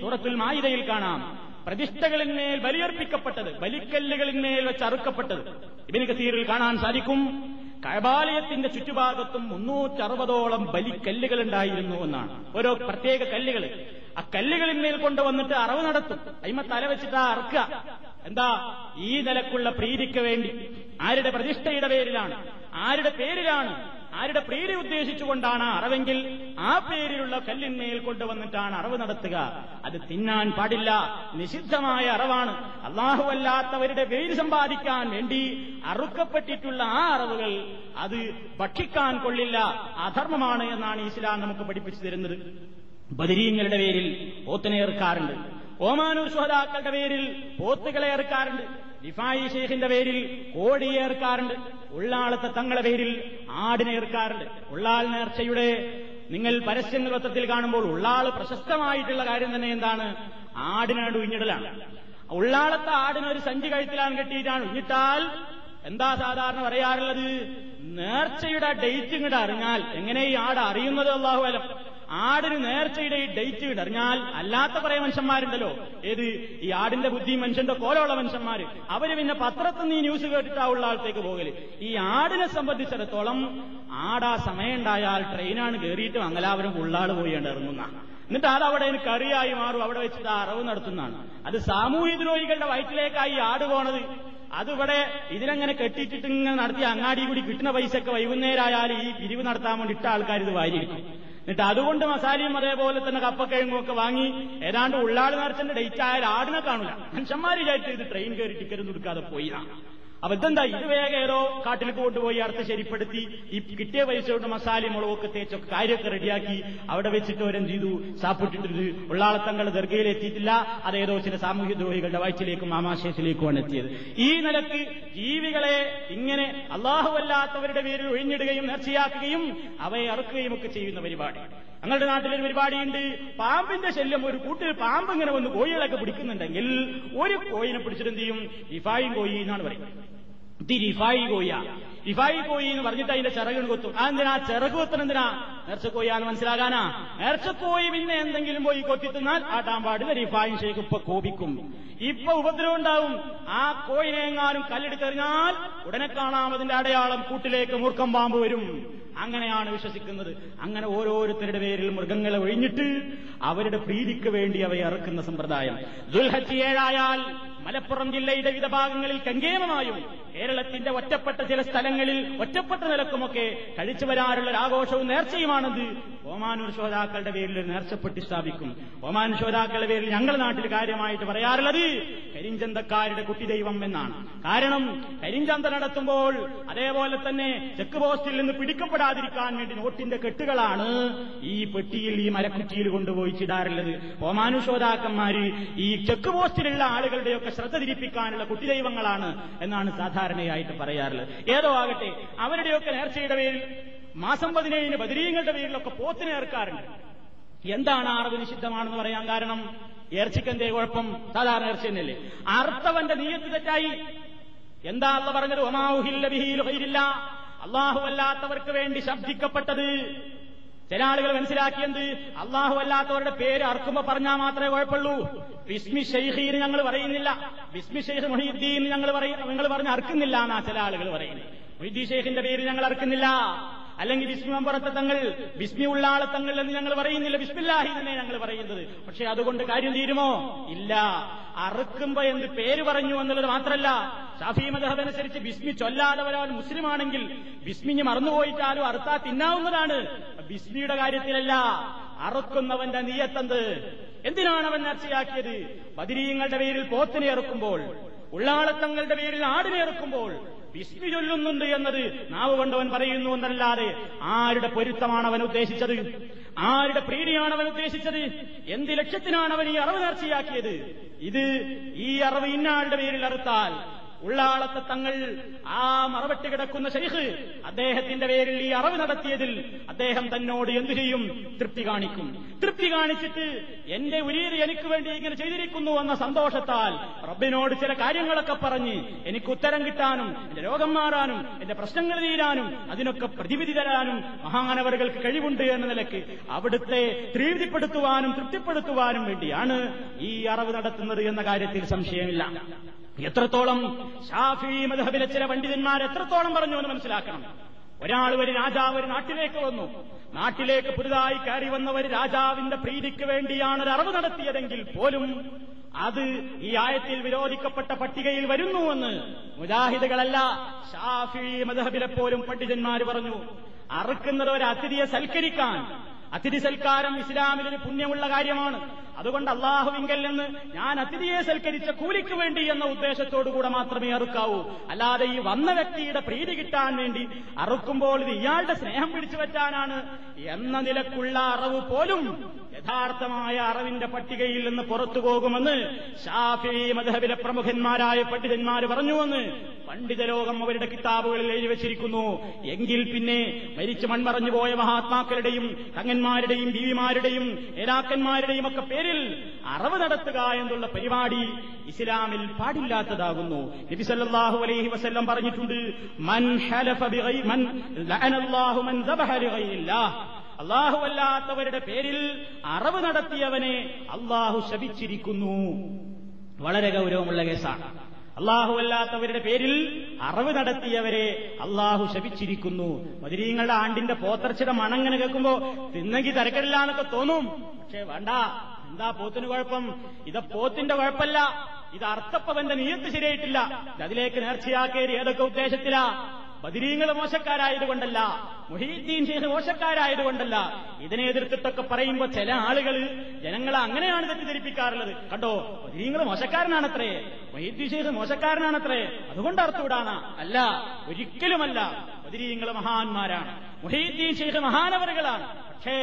S1: സൂറത്തുൽ മായിതയിൽ കാണാം. പ്രതിഷ്ഠകളിന്മേൽ ബലിയർപ്പിക്കപ്പെട്ടത് ബലിക്കല്ലുകളിന്മേൽ വെച്ച് അറുക്കപ്പെട്ടത്. ഇബിന് കസീറിൽ കാണാൻ സാധിക്കും. കബാലയത്തിന്റെ ചുറ്റുഭാഗത്തും മുന്നൂറ്ററുപതോളം ബലിക്കല്ലുകൾ ഉണ്ടായിരുന്നു എന്നാണ്. ഓരോ പ്രത്യേക കല്ലുകൾ ആ കല്ലുകളിന്മേൽ കൊണ്ടുവന്നിട്ട് അറവ് നടത്തും. അയിമ തല വെച്ചിട്ടാ അറക്കുക. എന്താ? ഈ നിലക്കുള്ള പ്രീതിക്ക് വേണ്ടി. ആരുടെ പ്രതിഷ്ഠയുടെ പേരിലാണ്? ആരുടെ പേരിലാണ്? ആരുടെ പ്രീതി ഉദ്ദേശിച്ചുകൊണ്ടാണ് അറവെങ്കിൽ ആ പേരിലുള്ള കല്ലിന്മേൽ കൊണ്ടുവന്നിട്ടാണ് അറവ് നടത്തുക. അത് തിന്നാൻ പാടില്ല. നിഷിദ്ധമായ അറവാണ്. അള്ളാഹുവല്ലാത്തവരുടെ പേര് സമ്പാദിക്കാൻ വേണ്ടി അറുക്കപ്പെട്ടിട്ടുള്ള ആ അറവുകൾ അത് ഭക്ഷിക്കാൻ കൊള്ളില്ല. അധർമ്മമാണ് എന്നാണ് ഇസ്ലാം നമുക്ക് പഠിപ്പിച്ചു തരുന്നത്. ബദരീങ്ങളുടെ പേരിൽ പോത്തിനെ ഏർക്കാറുണ്ട്. ഓമാനൂർ സുഹതാക്കളുടെ പേരിൽ പോത്തുകളെ ഏർക്കാറുണ്ട്. ഡിഫായി ഷെയ്ഖിന്റെ പേരിൽ കോടിയെ ഏർക്കാറുണ്ട്. ഉള്ളാളത്തെ തങ്ങളുടെ പേരിൽ ആടിനെ ഏർക്കാറുണ്ട്. ഉള്ളാൾ നേർച്ചയുടെ നിങ്ങൾ പരസ്യങ്ങൾ പത്രത്തിൽ കാണുമ്പോൾ ഉള്ളാൾ പ്രശസ്തമായിട്ടുള്ള കാര്യം തന്നെ എന്താണ്? ആടിനാട് ഉഞ്ഞിടലാണ് ഉള്ളാളത്തെ ആടിന് ഒരു സഞ്ചി കഴുത്തിലാണ് കെട്ടിയിട്ടാണ്. ഉഞ്ഞിട്ടാൽ എന്താ സാധാരണ പറയാറുള്ളത്? നേർച്ചയുടെ ഡേറ്റ് ഇങ്ങോട്ട് അറിഞ്ഞാൽ എങ്ങനെ ഈ ആട് അറിയുന്നത് അള്ളാഹു അലം? ആടിന് നേർച്ചയുടെ ഡേറ്റ് ഇടറിഞ്ഞാൽ അല്ലാത്ത കുറെ മനുഷ്യന്മാരുണ്ടല്ലോ. ഏത്? ഈ ആടിന്റെ ബുദ്ധി മനുഷ്യന്റെ കോലമുള്ള മനുഷ്യന്മാർ അവർ പിന്നെ പത്രത്തിൽ ഈ ന്യൂസ് കേട്ടിട്ടാ ഉള്ള ആളത്തേക്ക് പോകൽ. ഈ ആടിനെ സംബന്ധിച്ചിടത്തോളം ആടാ സമയമുണ്ടായാൽ ട്രെയിനാണ് കയറിയിട്ട് മംഗലാപുരം ഉള്ളാട് പോയി ഇറങ്ങുന്ന. എന്നിട്ട് അത് അവിടെ കറിയായി മാറും. അവിടെ വെച്ചിട്ട് ആ അറവ് നടത്തുന്നതാണ്. അത് സാമൂഹ്യ ദ്രോഹികളുടെ വയറ്റിലേക്കായി ആട് പോണത്. അതിവിടെ ഇതിനെങ്ങനെ കെട്ടിയിട്ടിട്ട് ഇങ്ങനെ നടത്തി അങ്ങാടി കൂടി കിട്ടുന്ന പൈസയൊക്കെ വൈകുന്നേരമായാലും ഈ പിരിവ് നടത്താൻ വേണ്ടി ഇട്ട ആൾക്കാർ ഇത് വാരിയിരിക്കും. എന്നിട്ട് അതുകൊണ്ട് മസാലയും അതേപോലെ തന്നെ കപ്പക്കിഴങ്ങും ഒക്കെ വാങ്ങി ഏതാണ്ട് ഉള്ളാട് നേർച്ചന്റെ ഡേറ്റ് ആയാൽ ആടിനെ കാണില്ല മനുഷ്യന്മാർ വിചാരിച്ചു ഇത് ട്രെയിൻ കയറി ടിക്കറ്റ് കൊടുക്കാതെ പോയി ഇതെന്താ ഇത് വേഗം ഏതോ കാട്ടിലേക്ക് കൊണ്ടുപോയി അടുത്ത് ശരിപ്പെടുത്തി? ഈ കിട്ടിയ പൈസ കൊണ്ട് മസാലയും മുളകൊക്കെ തേച്ചൊക്കെ കാര്യമൊക്കെ റെഡിയാക്കി അവിടെ വെച്ചിട്ട് അവരെന്ത് ചെയ്തു? സാപ്പിട്ടിട്ട് ഉള്ളാളത്തങ്ങൾ ദർഗയിൽ എത്തിയിട്ടില്ല. അതേതോ ചില സാമൂഹ്യ ദ്രോഹികളുടെ വയറ്റിലേക്കും ആമാശയത്തിലേക്കുമാണ് എത്തിയത്. ഈ നിലയ്ക്ക് ജീവികളെ ഇങ്ങനെ അള്ളാഹുവല്ലാത്തവരുടെ പേരിൽ ഒഴിഞ്ഞിടുകയും നേർച്ചയാക്കുകയും അവയെ അറുക്കുകയും ഒക്കെ ചെയ്യുന്ന പരിപാടി. ഞങ്ങളുടെ നാട്ടിലൊരു പരിപാടിയുണ്ട്. പാമ്പിന്റെ ശല്യം ഒരു കൂട്ടിൽ പാമ്പ് ഇങ്ങനെ വന്ന് കോഴികളൊക്കെ പിടിക്കുന്നുണ്ടെങ്കിൽ ഒരു കോയിനെ പിടിച്ചിട്ട് എന്ത് ചെയ്യും? ഇഫായും കോയി എന്നാണ് പറയുന്നത്. ഇത് റിഫായി കോയ റിഫായി പോയി എന്ന് പറഞ്ഞിട്ട് അതിന്റെ ചിറക് കൊത്തും. അതെന്തിനാ ചിറക് കൊത്തണം എന്തിനാ? നേർച്ചക്കോയാന്ന് മനസ്സിലാകാനാ? നേർച്ചക്കോയി പിന്നെ എന്തെങ്കിലും പോയി കൊത്തിത്തുന്നാൽ ആ ആട്ടാൻ പാടില്ല ഇഫായും ഷേഖ് ഇപ്പൊ കോപിക്കും. ഇപ്പൊ ഉപദ്രവം ഉണ്ടാവും. ആ കോയിനെങ്ങാനും കല്ലെടുത്തെറിഞ്ഞാൽ ഉടനെ കാണാം അതിന്റെ അടയാളം കൂട്ടിലേക്ക് മൂർക്കം പാമ്പ് വരും. അങ്ങനെയാണ് വിശ്വസിക്കുന്നത്. അങ്ങനെ ഓരോരുത്തരുടെ പേരിൽ മൃഗങ്ങളെ ഒഴിഞ്ഞിട്ട് അവരുടെ പ്രീതിക്ക് വേണ്ടി അവയെ ഇറക്കുന്ന സമ്പ്രദായം. ദുൽഹജ് ഏഴായാൽ മലപ്പുറം ജില്ലയുടെ വിവിധ ഭാഗങ്ങളിൽ കങ്കേമമായും കേരളത്തിന്റെ ഒറ്റപ്പെട്ട ചില സ്ഥലങ്ങളിൽ ഒറ്റപ്പെട്ട നിലക്കുമൊക്കെ കഴിച്ചു വരാറുള്ള ആഘോഷവും നേർച്ചയുമാണത്. ഓമാനൂർ ശ്രോതാക്കളുടെ പേരിൽ ഒരു നേർച്ചപ്പെട്ടി സ്ഥാപിക്കും. ഓമാൻ ശ്രോതാക്കളുടെ പേരിൽ ഞങ്ങളുടെ നാട്ടിൽ കാര്യമായിട്ട് പറയാറുള്ളത് കരിഞ്ചന്തക്കാരുടെ കുട്ടി ദൈവം എന്നാണ്. കാരണം കരിഞ്ചന്ത നടത്തുമ്പോൾ അതേപോലെ തന്നെ ചെക്ക് പോസ്റ്റിൽ നിന്ന് പിടിക്കപ്പെടാതിരിക്കാൻ വേണ്ടി നോട്ടിന്റെ കെട്ടുകളാണ് ഈ പെട്ടിയിൽ ഈ മരക്കുറ്റിയിൽ കൊണ്ടുപോയി ചിടാറുള്ളത് ഓമാനു ശ്രോതാക്കന്മാര് ഈ ചെക്ക് പോസ്റ്റിലുള്ള ആളുകളുടെയൊക്കെ ശ്രദ്ധ തിരിപ്പിക്കാനുള്ള കുട്ടി ദൈവങ്ങളാണ് എന്നാണ് സാധാരണയായിട്ട് പറയാറുള്ളത്. ഏതോ ആകട്ടെ അവരുടെയൊക്കെ നേർച്ചയുടെ പേരിൽ മാസം പതിനേഴിന് ബദരീങ്ങളുടെ പേരിലൊക്കെ പോത്തിനെ ഏർക്കാറുണ്ട്. എന്താണ് അറിവ് നിഷിദ്ധമാണെന്ന് പറയാൻ കാരണം? ഇറച്ചിക്കെന്തേ കുഴപ്പം? സാധാരണ ഇറച്ചി തന്നെയല്ലേ? അർത്ഥവന്റെ നീയത്ത് തെറ്റായി. എന്താ അല്ല പറഞ്ഞത്? ഒമാവുഹില്ല ബിഹിയിൽ ഹൈരില്ല അള്ളാഹു അല്ലാത്തവർക്ക് വേണ്ടി ശബ്ദിക്കപ്പെട്ടത് ചില ആളുകൾ മനസ്സിലാക്കിയത് അള്ളാഹു അല്ലാത്തവരുടെ പേര് അർക്കുമ്പോ പറഞ്ഞാൽ മാത്രമേ കുഴപ്പമുള്ളൂ. ബിസ്മി ഷെയ്ഖീന് ഞങ്ങൾ പറയുന്നില്ല. ബിസ്മി ഷെയ്ഖ് മൊഹീദ്ദീൻ ഞങ്ങൾ നിങ്ങൾ പറഞ്ഞ് അർക്കുന്നില്ല എന്നാ ചില ആളുകൾ പറയുന്നത്. മൊഹീദ്ദീൻ ഷെയ്ഖിന്റെ പേര് ഞങ്ങൾ അർക്കുന്നില്ല. അല്ലെങ്കിൽ ബിസ്മി മമ്പുറത്തെ തങ്ങൾ ബിസ്മി ഉള്ള ആളെ തങ്ങൾ എന്ന് ഞങ്ങൾ പറയുന്നില്ല. ബിസ്മില്ലാഹി തന്നെ ഞങ്ങൾ പറയുന്നത്. പക്ഷെ അതുകൊണ്ട് കാര്യം തീരുമോ? ഇല്ല. അറുക്കുമ്പോ എന്ത് പേര് പറഞ്ഞു എന്നുള്ളത് മാത്രമല്ല ഷാഫി മദഹബ് അനുസരിച്ച് ബിസ്മി ചൊല്ലാതെ ഒരാൾ മുസ്ലിമാണെങ്കിൽ ബിസ്മിഞ്ഞ് മറന്നുപോയിട്ടാലും അറുത്താ തിന്നാവുന്നതാണ്. ബിസ്മിയുടെ കാര്യത്തിലല്ല അറുക്കുന്നവന്റെ നീയത്തന്ത്? എന്തിനാണ് അവൻ നേർച്ചയാക്കിയത്? ബദിരീയങ്ങളുടെ പേരിൽ പോത്തിനെ ഇറക്കുമ്പോൾ ഉള്ളാളത്തങ്ങളുടെ പേരിൽ ആടിനെ ഇറക്കുമ്പോൾ വിസ്മി ചൊല്ലുന്നുണ്ട് എന്നത് നാവ് കൊണ്ടവൻ പറയുന്നു എന്നല്ലാതെ ആരുടെ പൊരുത്തമാണ് അവൻ ഉദ്ദേശിച്ചത്? ആരുടെ പ്രീതിയാണ് അവൻ ഉദ്ദേശിച്ചത്? എന്ത് ലക്ഷ്യത്തിനാണ് അവൻ ഈ അറിവ് നേർച്ചയാക്കിയത്? ഇത് ഈ അറിവ് ഇന്നാളുടെ പേരിൽ അറുത്താൽ ഉള്ളാളത്തെ തങ്ങൾ ആ മറവെട്ട് കിടക്കുന്ന ശൈഖ് അദ്ദേഹത്തിന്റെ പേരിൽ ഈ അറിവ് നടത്തിയതിൽ അദ്ദേഹം തന്നോട് എന്തു ചെയ്യും? തൃപ്തി കാണിക്കും. തൃപ്തി കാണിച്ചിട്ട് എന്റെ ഉരീര് എനിക്ക് വേണ്ടി ഇങ്ങനെ ചെയ്തിരിക്കുന്നു എന്ന സന്തോഷത്താൽ റബ്ബിനോട് ചില കാര്യങ്ങളൊക്കെ പറഞ്ഞ് എനിക്ക് ഉത്തരം കിട്ടാനും എന്റെ രോഗം മാറാനും എന്റെ പ്രശ്നങ്ങൾ തീരാനും അതിനൊക്കെ പ്രതിവിധി തരാനും മഹാനവറുകൾക്ക് കഴിവുണ്ട് എന്ന നിലയ്ക്ക് അവിടുത്തെ തൃപ്തിപ്പെടുത്തുവാനും തൃപ്തിപ്പെടുത്തുവാനും വേണ്ടിയാണ് ഈ അറിവ് നടത്തുന്നത് എന്ന കാര്യത്തിൽ സംശയമില്ല. എത്രത്തോളം ഷാഫി മധബിലെ ചില പണ്ഡിതന്മാർ എത്രത്തോളം പറഞ്ഞു എന്ന് മനസ്സിലാക്കണം. ഒരാൾ ഒരു രാജാവ് ഒരു നാട്ടിലേക്ക് വന്നു. നാട്ടിലേക്ക് പുതുതായി കയറി വന്നവർ രാജാവിന്റെ പ്രീതിക്ക് വേണ്ടിയാണ് ഒരു അറിവ് നടത്തിയതെങ്കിൽ പോലും അത് ഈ ആയത്തിൽ വിരോധിക്കപ്പെട്ട പട്ടികയിൽ വരുന്നുവെന്ന് മുജാഹിദുകളല്ല ഷാഫി മധബിലെ പോലും പണ്ഡിതന്മാർ പറഞ്ഞു. അറുക്കുന്നത് ഒരു അതിഥിയെ സൽക്കരിക്കാൻ. അതിഥി സൽക്കാരം ഇസ്ലാമിൽ ഒരു പുണ്യമുള്ള കാര്യമാണ്. അതുകൊണ്ട് അള്ളാഹുവിങ്കൽ നിന്ന് ഞാൻ അതിഥിയെ സൽക്കരിച്ച കൂലിക്ക് വേണ്ടി എന്ന ഉദ്ദേശത്തോടുകൂടെ മാത്രമേ അറുക്കാവൂ. അല്ലാതെ ഈ വന്ന വ്യക്തിയുടെ പ്രീതി കിട്ടാൻ വേണ്ടി അറുക്കുമ്പോൾ ഇത് ഇയാളുടെ സ്നേഹം പിടിച്ചു പറ്റാനാണ് എന്ന നിലക്കുള്ള അറിവ് പോലും യഥാർത്ഥമായ അറിവിന്റെ പട്ടികയിൽ നിന്ന് പുറത്തു പോകുമെന്ന് ഷാഫി മധബിലെ പ്രമുഖന്മാരായ പണ്ഡിതന്മാർ പറഞ്ഞുവെന്ന് പണ്ഡിതലോകം അവരുടെ കിതാബുകളിൽ എഴുതി വച്ചിരിക്കുന്നു. എങ്കിൽ പിന്നെ മരിച്ചു മൺമറഞ്ഞു പോയ മഹാത്മാക്കളുടെയും തങ്ങന്മാരുടെയും ബീവിമാരുടെയും നേതാക്കന്മാരുടെയും ഒക്കെ പേരിൽ അറിവ് നടത്തുക എന്നുള്ള പരിപാടി ഇസ്ലാമിൽ പാടില്ലാത്തതാകുന്നു. നബി സല്ലല്ലാഹു അലൈഹി വസല്ലം പറഞ്ഞിട്ടുണ്ട് മൻ ഹലഫ ബിഗൈ മൻ മൻ അള്ളാഹു അല്ലാത്തവരുടെ പേരിൽ അറവ് നടത്തിയവനെ അള്ളാഹു ശപിച്ചിരിക്കുന്നു. വളരെ ഗൗരവമുള്ള കേസാണ്. അള്ളാഹുവല്ലാത്തവരുടെ പേരിൽ അറിവ് നടത്തിയവരെ അള്ളാഹു ശപിച്ചിരിക്കുന്നു. മധുരീങ്ങളുടെ ആണ്ടിന്റെ പോത്തർച്ചയുടെ മണങ്ങനെ കേൾക്കുമ്പോ തിന്നെങ്കിൽ തിരക്കടില്ലാന്നൊക്കെ തോന്നും. പക്ഷേ വേണ്ട എന്താ പോത്തിന് കുഴപ്പം? ഇത പോത്തിന്റെ കുഴപ്പമല്ല ഇത് അർത്ഥപ്പവന്റെ നീയത്ത് ശരിയായിട്ടില്ല. അതിലേക്ക് നേർച്ചയാക്കേരി ഏതൊക്കെ ഉദ്ദേശത്തിലാ? ബദിരീങ്ങൾ മോശക്കാരായതുകൊണ്ടല്ല മുഹീദ്ദീൻ ഷെയ്ഖ് മോശക്കാരായതുകൊണ്ടല്ല. ഇതിനെ എതിർത്തിട്ടൊക്കെ പറയുമ്പോൾ ചില ആളുകൾ ജനങ്ങളെ അങ്ങനെയാണ് തെറ്റിദ്ധരിപ്പിക്കാറുള്ളത്. കണ്ടോ? ബദിരീങ്ങൾ മോശക്കാരനാണത്രേ. മുഹീദ്ദീൻ ഷെയ്ഖ് മോശക്കാരനാണത്രേ. അതുകൊണ്ട് അർത്ഥവിടാനാ അല്ല ഒരിക്കലുമല്ല ബദിരീങ്ങൾ മഹാന്മാരാണ്. മുഹീദ്ദീൻ ഷെയ്ഖ് മഹാനവറുകളാണ്. പക്ഷേ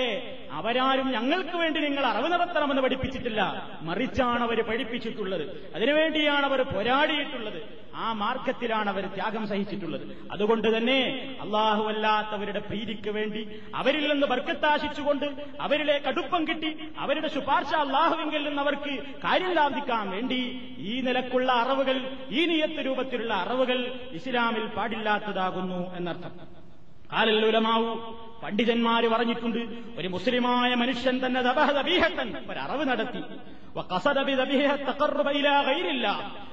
S1: അവരാരും ഞങ്ങൾക്ക് വേണ്ടി നിങ്ങൾ അറിവ് നടത്തണമെന്ന് പഠിപ്പിച്ചിട്ടില്ല. മറിച്ചാണ് അവർ പഠിപ്പിച്ചിട്ടുള്ളത്. അതിനുവേണ്ടിയാണ് അവർ പോരാടിയിട്ടുള്ളത്. ആ മാർഗത്തിലാണ് അവർ ത്യാഗം സഹിച്ചിട്ടുള്ളത്. അതുകൊണ്ട് തന്നെ അള്ളാഹുവല്ലാത്തവരുടെ പ്രീതിക്ക് വേണ്ടി അവരിൽ നിന്ന് ബർക്കത്താശിച്ചുകൊണ്ട് അവരിലെ കടുപ്പം കിട്ടി അവരുടെ ശുപാർശ അള്ളാഹുവിങ്കിൽ നിന്ന് അവർക്ക് കാര്യം ലാഭിക്കാൻ വേണ്ടി ഈ നിലക്കുള്ള അറിവുകൾ ഈ നിയത്ത് രൂപത്തിലുള്ള അറിവുകൾ ഇസ്ലാമിൽ പാടില്ലാത്തതാകുന്നു എന്നർത്ഥം. കാലല്ലുലമാവൂ പണ്ഡിതന്മാര് പറഞ്ഞിട്ടുണ്ട് ഒരു മുസ്ലിമായ മനുഷ്യൻ തന്നെ ഒരു ഒരറിവ് നടത്തി.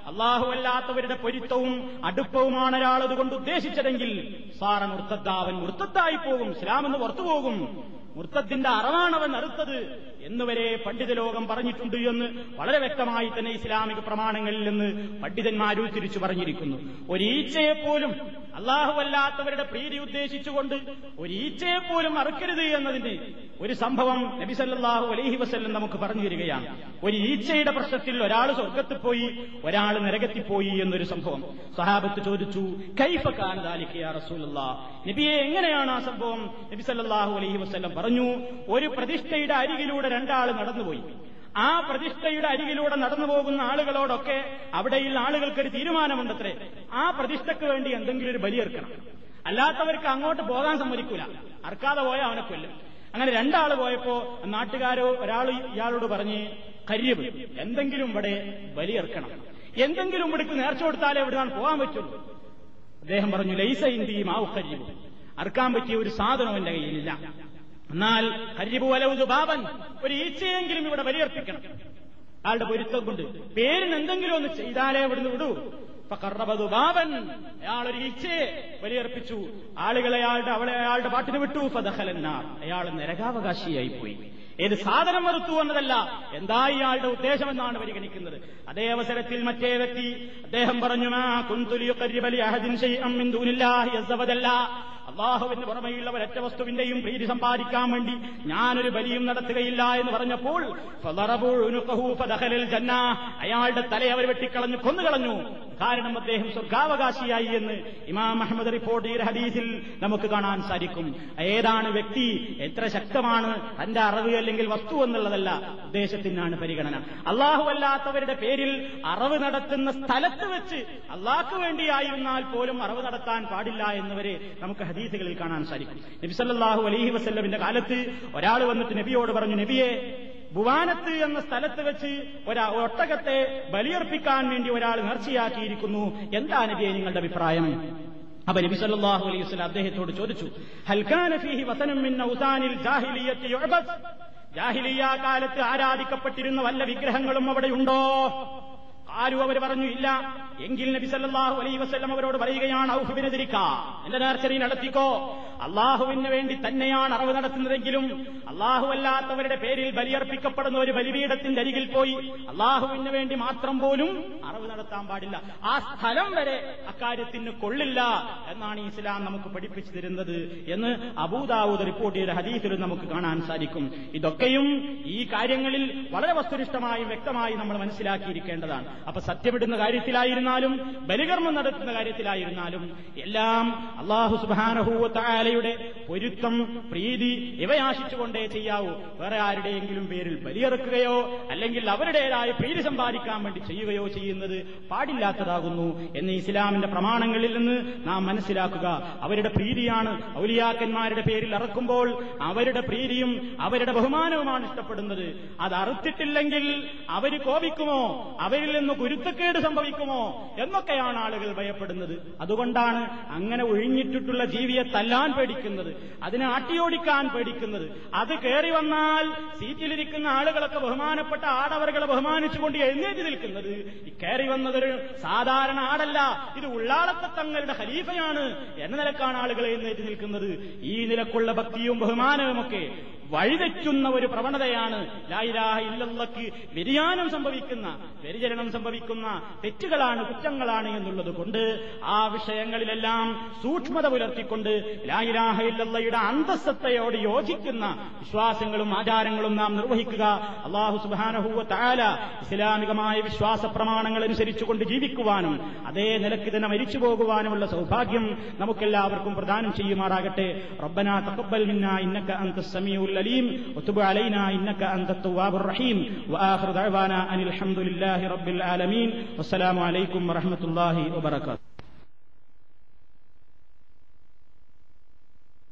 S1: അള്ളാഹു അല്ലാത്തവരുടെ പൊരുത്തവും അടുപ്പവുമാണ് ഒരാൾ അതുകൊണ്ട് ഉദ്ദേശിച്ചതെങ്കിൽ സാറ മുർത്തദ്ദാവൻ മുർത്തദ്ദായി പോകും ഇസ്ലാം പുറത്തുപോകും. പുറത്തു പോകും മുർത്തത്തിന്റെ അറവാണവൻ അറുത്തത് എന്നുവരെ പണ്ഡിത ലോകം പറഞ്ഞിട്ടുണ്ട് എന്ന് വളരെ വ്യക്തമായി തന്നെ ഇസ്ലാമിക പ്രമാണങ്ങളിൽ നിന്ന് പണ്ഡിതന്മാരും തിരിച്ചു പറഞ്ഞിരിക്കുന്നു. ഒരീച്ചയെപ്പോലും അള്ളാഹുവല്ലാത്തവരുടെ പ്രീതി ഉദ്ദേശിച്ചുകൊണ്ട് ഒരീച്ചയെപ്പോലും അറുക്കരുത് എന്നതിന് ഒരു സംഭവം നബിസല്ലാഹു അലഹി വസ്ല്ലം നമുക്ക് പറഞ്ഞു തരികയാണ്. ഒരു ഈച്ചയുടെ പ്രശ്നത്തിൽ ഒരാൾ സ്വർഗത്ത് പോയി ഒരാൾ നരകത്തിൽ പോയി എന്നൊരു സംഭവം. സഹാബത്ത് ചോദിച്ചു കൈഫക്കാൻ റസൂലുള്ള? നബിയെ എങ്ങനെയാണ് ആ സംഭവം? നബി സല്ലാഹു അലൈഹി വസ്ല്ലം പറഞ്ഞു ഒരു പ്രതിഷ്ഠയുടെ അരികിലൂടെ രണ്ടാൾ നടന്നുപോയി. ആ പ്രതിഷ്ഠയുടെ അരികിലൂടെ നടന്നു പോകുന്ന ആളുകളോടൊക്കെ അവിടെയുള്ള ആളുകൾക്കൊരു തീരുമാനമുണ്ടത്രേ. ആ പ്രതിഷ്ഠയ്ക്ക് വേണ്ടി എന്തെങ്കിലും ഒരു ബലിയെറുക്കണം അല്ലാത്തവർക്ക് അങ്ങോട്ട് പോകാൻ സമ്മതിക്കൂല. അർക്കാതെ പോയ അവനെ കൊല്ലും. അങ്ങനെ രണ്ടാൾ പോയപ്പോ നാട്ടുകാരോ ഒരാൾ ഇയാളോട് പറഞ്ഞ് കരിയവ് എന്തെങ്കിലും ഇവിടെ ബലിയെറുക്കണം എന്തെങ്കിലും ഇവിടേക്ക് നേർച്ച കൊടുത്താലേ ഇവിടുന്ന് പോകാൻ പറ്റുള്ളൂ. അദ്ദേഹം പറഞ്ഞു ലൈസ ഇന്ത്യ കരിയവ് അറുക്കാൻ പറ്റിയ ഒരു സാധനം എന്റെ കയ്യിലില്ല. എന്നാൽ ഹരിബു വലവുത് ബാബൻ ഒരു ഈച്ചയെങ്കിലും ഇവിടെ വലിയർപ്പിക്കണം ആളുടെ പൊരുത്തം കൊണ്ട് പേരിന് എന്തെങ്കിലും ഒന്ന് ചെയ്താലേ ഇവിടുന്ന് വിടൂ. ബാബൻ അയാൾ ഒരു ഈച്ചയെ ബലിയർപ്പിച്ചു. ആളുകളെ അയാളുടെ അവളെ അയാളുടെ പാട്ടിന് വിട്ടു. ഫതഹലന്നാർ അയാൾ നരകാവകാശിയായി പോയി ഏത് സാധനം വരുത്തു എന്നതല്ല. എന്താ ഇയാളുടെ ഉദ്ദേശമെന്നാണ് പരിഗണിക്കുന്നത്. അതേ അവസരത്തിൽ മറ്റേ വ്യക്തി അദ്ദേഹം പറഞ്ഞു അള്ളാഹുവിന് പുറമെയുള്ള ഒരൊറ്റ വസ്തുവിന്റെയും പ്രീതി സമ്പാദിക്കാൻ വേണ്ടി ഞാനൊരു ബലിയും നടത്തുകയില്ല എന്ന് പറഞ്ഞപ്പോൾ അയാളുടെ തലയെ അവർ വെട്ടിക്കളഞ്ഞു കൊന്നുകളഞ്ഞു. കാരണം അദ്ദേഹം സ്വർഗാവകാശിയായി എന്ന് ഇമാം അഹമ്മദ് റിപ്പോർട്ട് ഈ ഹദീസിൽ നമുക്ക് കാണാൻ സാധിക്കും. ഏതാണ് വ്യക്തി എത്ര ശക്തമാണ് തന്റെ അറിവ് അല്ലെങ്കിൽ വസ്തു എന്നുള്ളതല്ല ഉദ്ദേശത്തിനാണ് പരിഗണന. അല്ലാത്തവരുടെ പേരിൽ അറിവ് നടത്തുന്ന സ്ഥലത്ത് വെച്ച് അള്ളാഹ്ക്ക് വേണ്ടിയായിരുന്നാൽ പോലും അറവ് നടത്താൻ പാടില്ല എന്നവരെ നമുക്ക് ഹദീസുകളിൽ കാണാൻ സാധിക്കും. നബിസല്ലാഹു അലഹി വസ്ല്ലമിന്റെ കാലത്ത് ഒരാൾ വന്നിട്ട് നബിയോട് പറഞ്ഞു നബിയെ ഭുവാനത്ത് എന്ന സ്ഥലത്ത് വെച്ച് ഒരാ ഒട്ടകത്തെ ബലിയർപ്പിക്കാൻ വേണ്ടി ഒരാൾ നേർച്ചയാക്കിയിരിക്കുന്നു. എന്താ നബിയെ നിങ്ങളുടെ അഭിപ്രായം? അപ്പൊ നബി സല്ലല്ലാഹു അലൈഹി വസല്ലം അദ്ദേഹത്തോട് ചോദിച്ചു ഹൽക്കാന ഫീഹി വസനം ജാഹിലിയ കാലത്ത് ആരാധിക്കപ്പെട്ടിരുന്ന വല്ല വിഗ്രഹങ്ങളും അവിടെയുണ്ടോ ആരും അവർ പറഞ്ഞു ഇല്ല എങ്കിൽ നബി സല്ലല്ലാഹു അലൈഹി വസല്ലം അവരോട് പറയുകയാണ് ഔഹുബിനെ ഔഹുബിനെതിരിക്ക എന്റെ നേർച്ചറി നടത്തിക്കോ. അള്ളാഹുവിന് വേണ്ടി തന്നെയാണ് അറിവ് നടത്തുന്നതെങ്കിലും അള്ളാഹു അല്ലാത്തവരുടെ പേരിൽ ബലിയർപ്പിക്കപ്പെടുന്ന ഒരു ബലിപീഠത്തിന്റെ അരികിൽ പോയി അള്ളാഹുവിന് വേണ്ടി മാത്രം പോലും അറിവ് നടത്താൻ പാടില്ല. ആ സ്ഥലം വരെ അക്കാര്യത്തിന് കൊള്ളില്ല എന്നാണ് ഇസ്ലാം നമുക്ക് പഠിപ്പിച്ചു തരുന്നത് എന്ന് അബൂദാവൂദ് റിപ്പോർട്ട് ചെയ്ത ഹദീസിൽ നമുക്ക് കാണാൻ സാധിക്കും. ഇതൊക്കെയും ഈ കാര്യങ്ങളിൽ വളരെ വസ്തുനിഷ്ഠമായും വ്യക്തമായും നമ്മൾ മനസ്സിലാക്കിയിരിക്കേണ്ടതാണ്. അപ്പൊ സത്യമിടുന്ന കാര്യത്തിലായിരുന്നാലും ബലികർമ്മം നടത്തുന്ന കാര്യത്തിലായിരുന്നാലും എല്ലാം അള്ളാഹു സുബാനഹൂവത്തായാലയുടെ പൊരുത്തം പ്രീതി ഇവയാശിച്ചുകൊണ്ടേ ചെയ്യാവൂ. വേറെ ആരുടെയെങ്കിലും പേരിൽ ബലിയെറുക്കുകയോ അല്ലെങ്കിൽ അവരുടേതായ പ്രീതി സമ്പാദിക്കാൻ വേണ്ടി ചെയ്യുകയോ ചെയ്യുന്നത് പാടില്ലാത്തതാകുന്നു എന്ന് ഇസ്ലാമിന്റെ പ്രമാണങ്ങളിൽ നിന്ന് നാം മനസ്സിലാക്കുക. അവരുടെ പ്രീതിയാണ് ഔലിയാക്കന്മാരുടെ പേരിൽ അറക്കുമ്പോൾ അവരുടെ പ്രീതിയും അവരുടെ ബഹുമാനവുമാണ് ഇഷ്ടപ്പെടുന്നത്. അത് അറുത്തിട്ടില്ലെങ്കിൽ അവർ കോപിക്കുമോ? അവരിൽ നിന്ന് കുരുത്തക്കേട് സംഭവിക്കുമോ എന്നൊക്കെയാണ് ആളുകൾ ഭയപ്പെടുന്നത്. അതുകൊണ്ടാണ് അങ്ങനെ ഒഴിഞ്ഞിട്ടിട്ടുള്ള ജീവിയെ തല്ലാൻ പേടിക്കുന്നത്. അതിനെ ആട്ടിയോടിക്കാൻ പേടിക്കുന്നത്. അത് കയറി വന്നാൽ സീറ്റിലിരിക്കുന്ന ആളുകളൊക്കെ ബഹുമാനപ്പെട്ട ആടവറുകളെ ബഹുമാനിച്ചുകൊണ്ട് എഴുന്നേറ്റ് നിൽക്കുന്നത്. ഈ കയറി വന്നതൊരു സാധാരണ ആടല്ല. ഇത് ഉള്ളാളത്തെ തങ്ങളുടെ ഖലീഫയാണ് എന്ന നിലക്കാണ് ആളുകൾ എഴുന്നേറ്റ് നിൽക്കുന്നത്. ഈ നിലക്കുള്ള ഭക്തിയും ബഹുമാനവുമൊക്കെ വഴിതെറ്റുന്ന ഒരു പ്രവണതയാണ് ലായിലാഹ ഇല്ലല്ലക്ക് വ്യതിയാനം സംഭവിക്കുന്ന വ്യതിചലനം സംഭവിക്കുന്ന തെറ്റുകളാണ് കുറ്റങ്ങളാണ് എന്നുള്ളത് കൊണ്ട് ആ വിഷയങ്ങളിലെല്ലാം സൂക്ഷ്മത പുലർത്തിക്കൊണ്ട് ലായിലാഹ ഇല്ലല്ലയുടെ അന്തസ്സത്തയോട് യോജിക്കുന്ന വിശ്വാസങ്ങളും ആചാരങ്ങളും നാം നിർവഹിക്കുക. അള്ളാഹു സുബാനഹൂവ താല ഇസ്ലാമികമായ വിശ്വാസ പ്രമാണങ്ങൾ അനുസരിച്ചുകൊണ്ട് ജീവിക്കുവാനും അതേ നിലയ്ക്ക് തന്നെ മരിച്ചു പോകുവാനുമുള്ള സൗഭാഗ്യം നമുക്കെല്ലാവർക്കും പ്രദാനം ചെയ്യുമാറാകട്ടെ. റബ്ബന തക്കബൽ മിന്ന ഇന്നക്ക അന്ത സമീഉൽ അലീം വതുബ് അലൈനാ ഇന്നക അൻത തവ്വാബുർ റഹീം വആഖിറു ദഅവാന അനിൽ ഹംദുലില്ലാഹി റബ്ബിൽ ആലമീൻ വസ്സലാമു അലൈക്കും വറഹ്മത്തുള്ളാഹി വബറകാതുഹു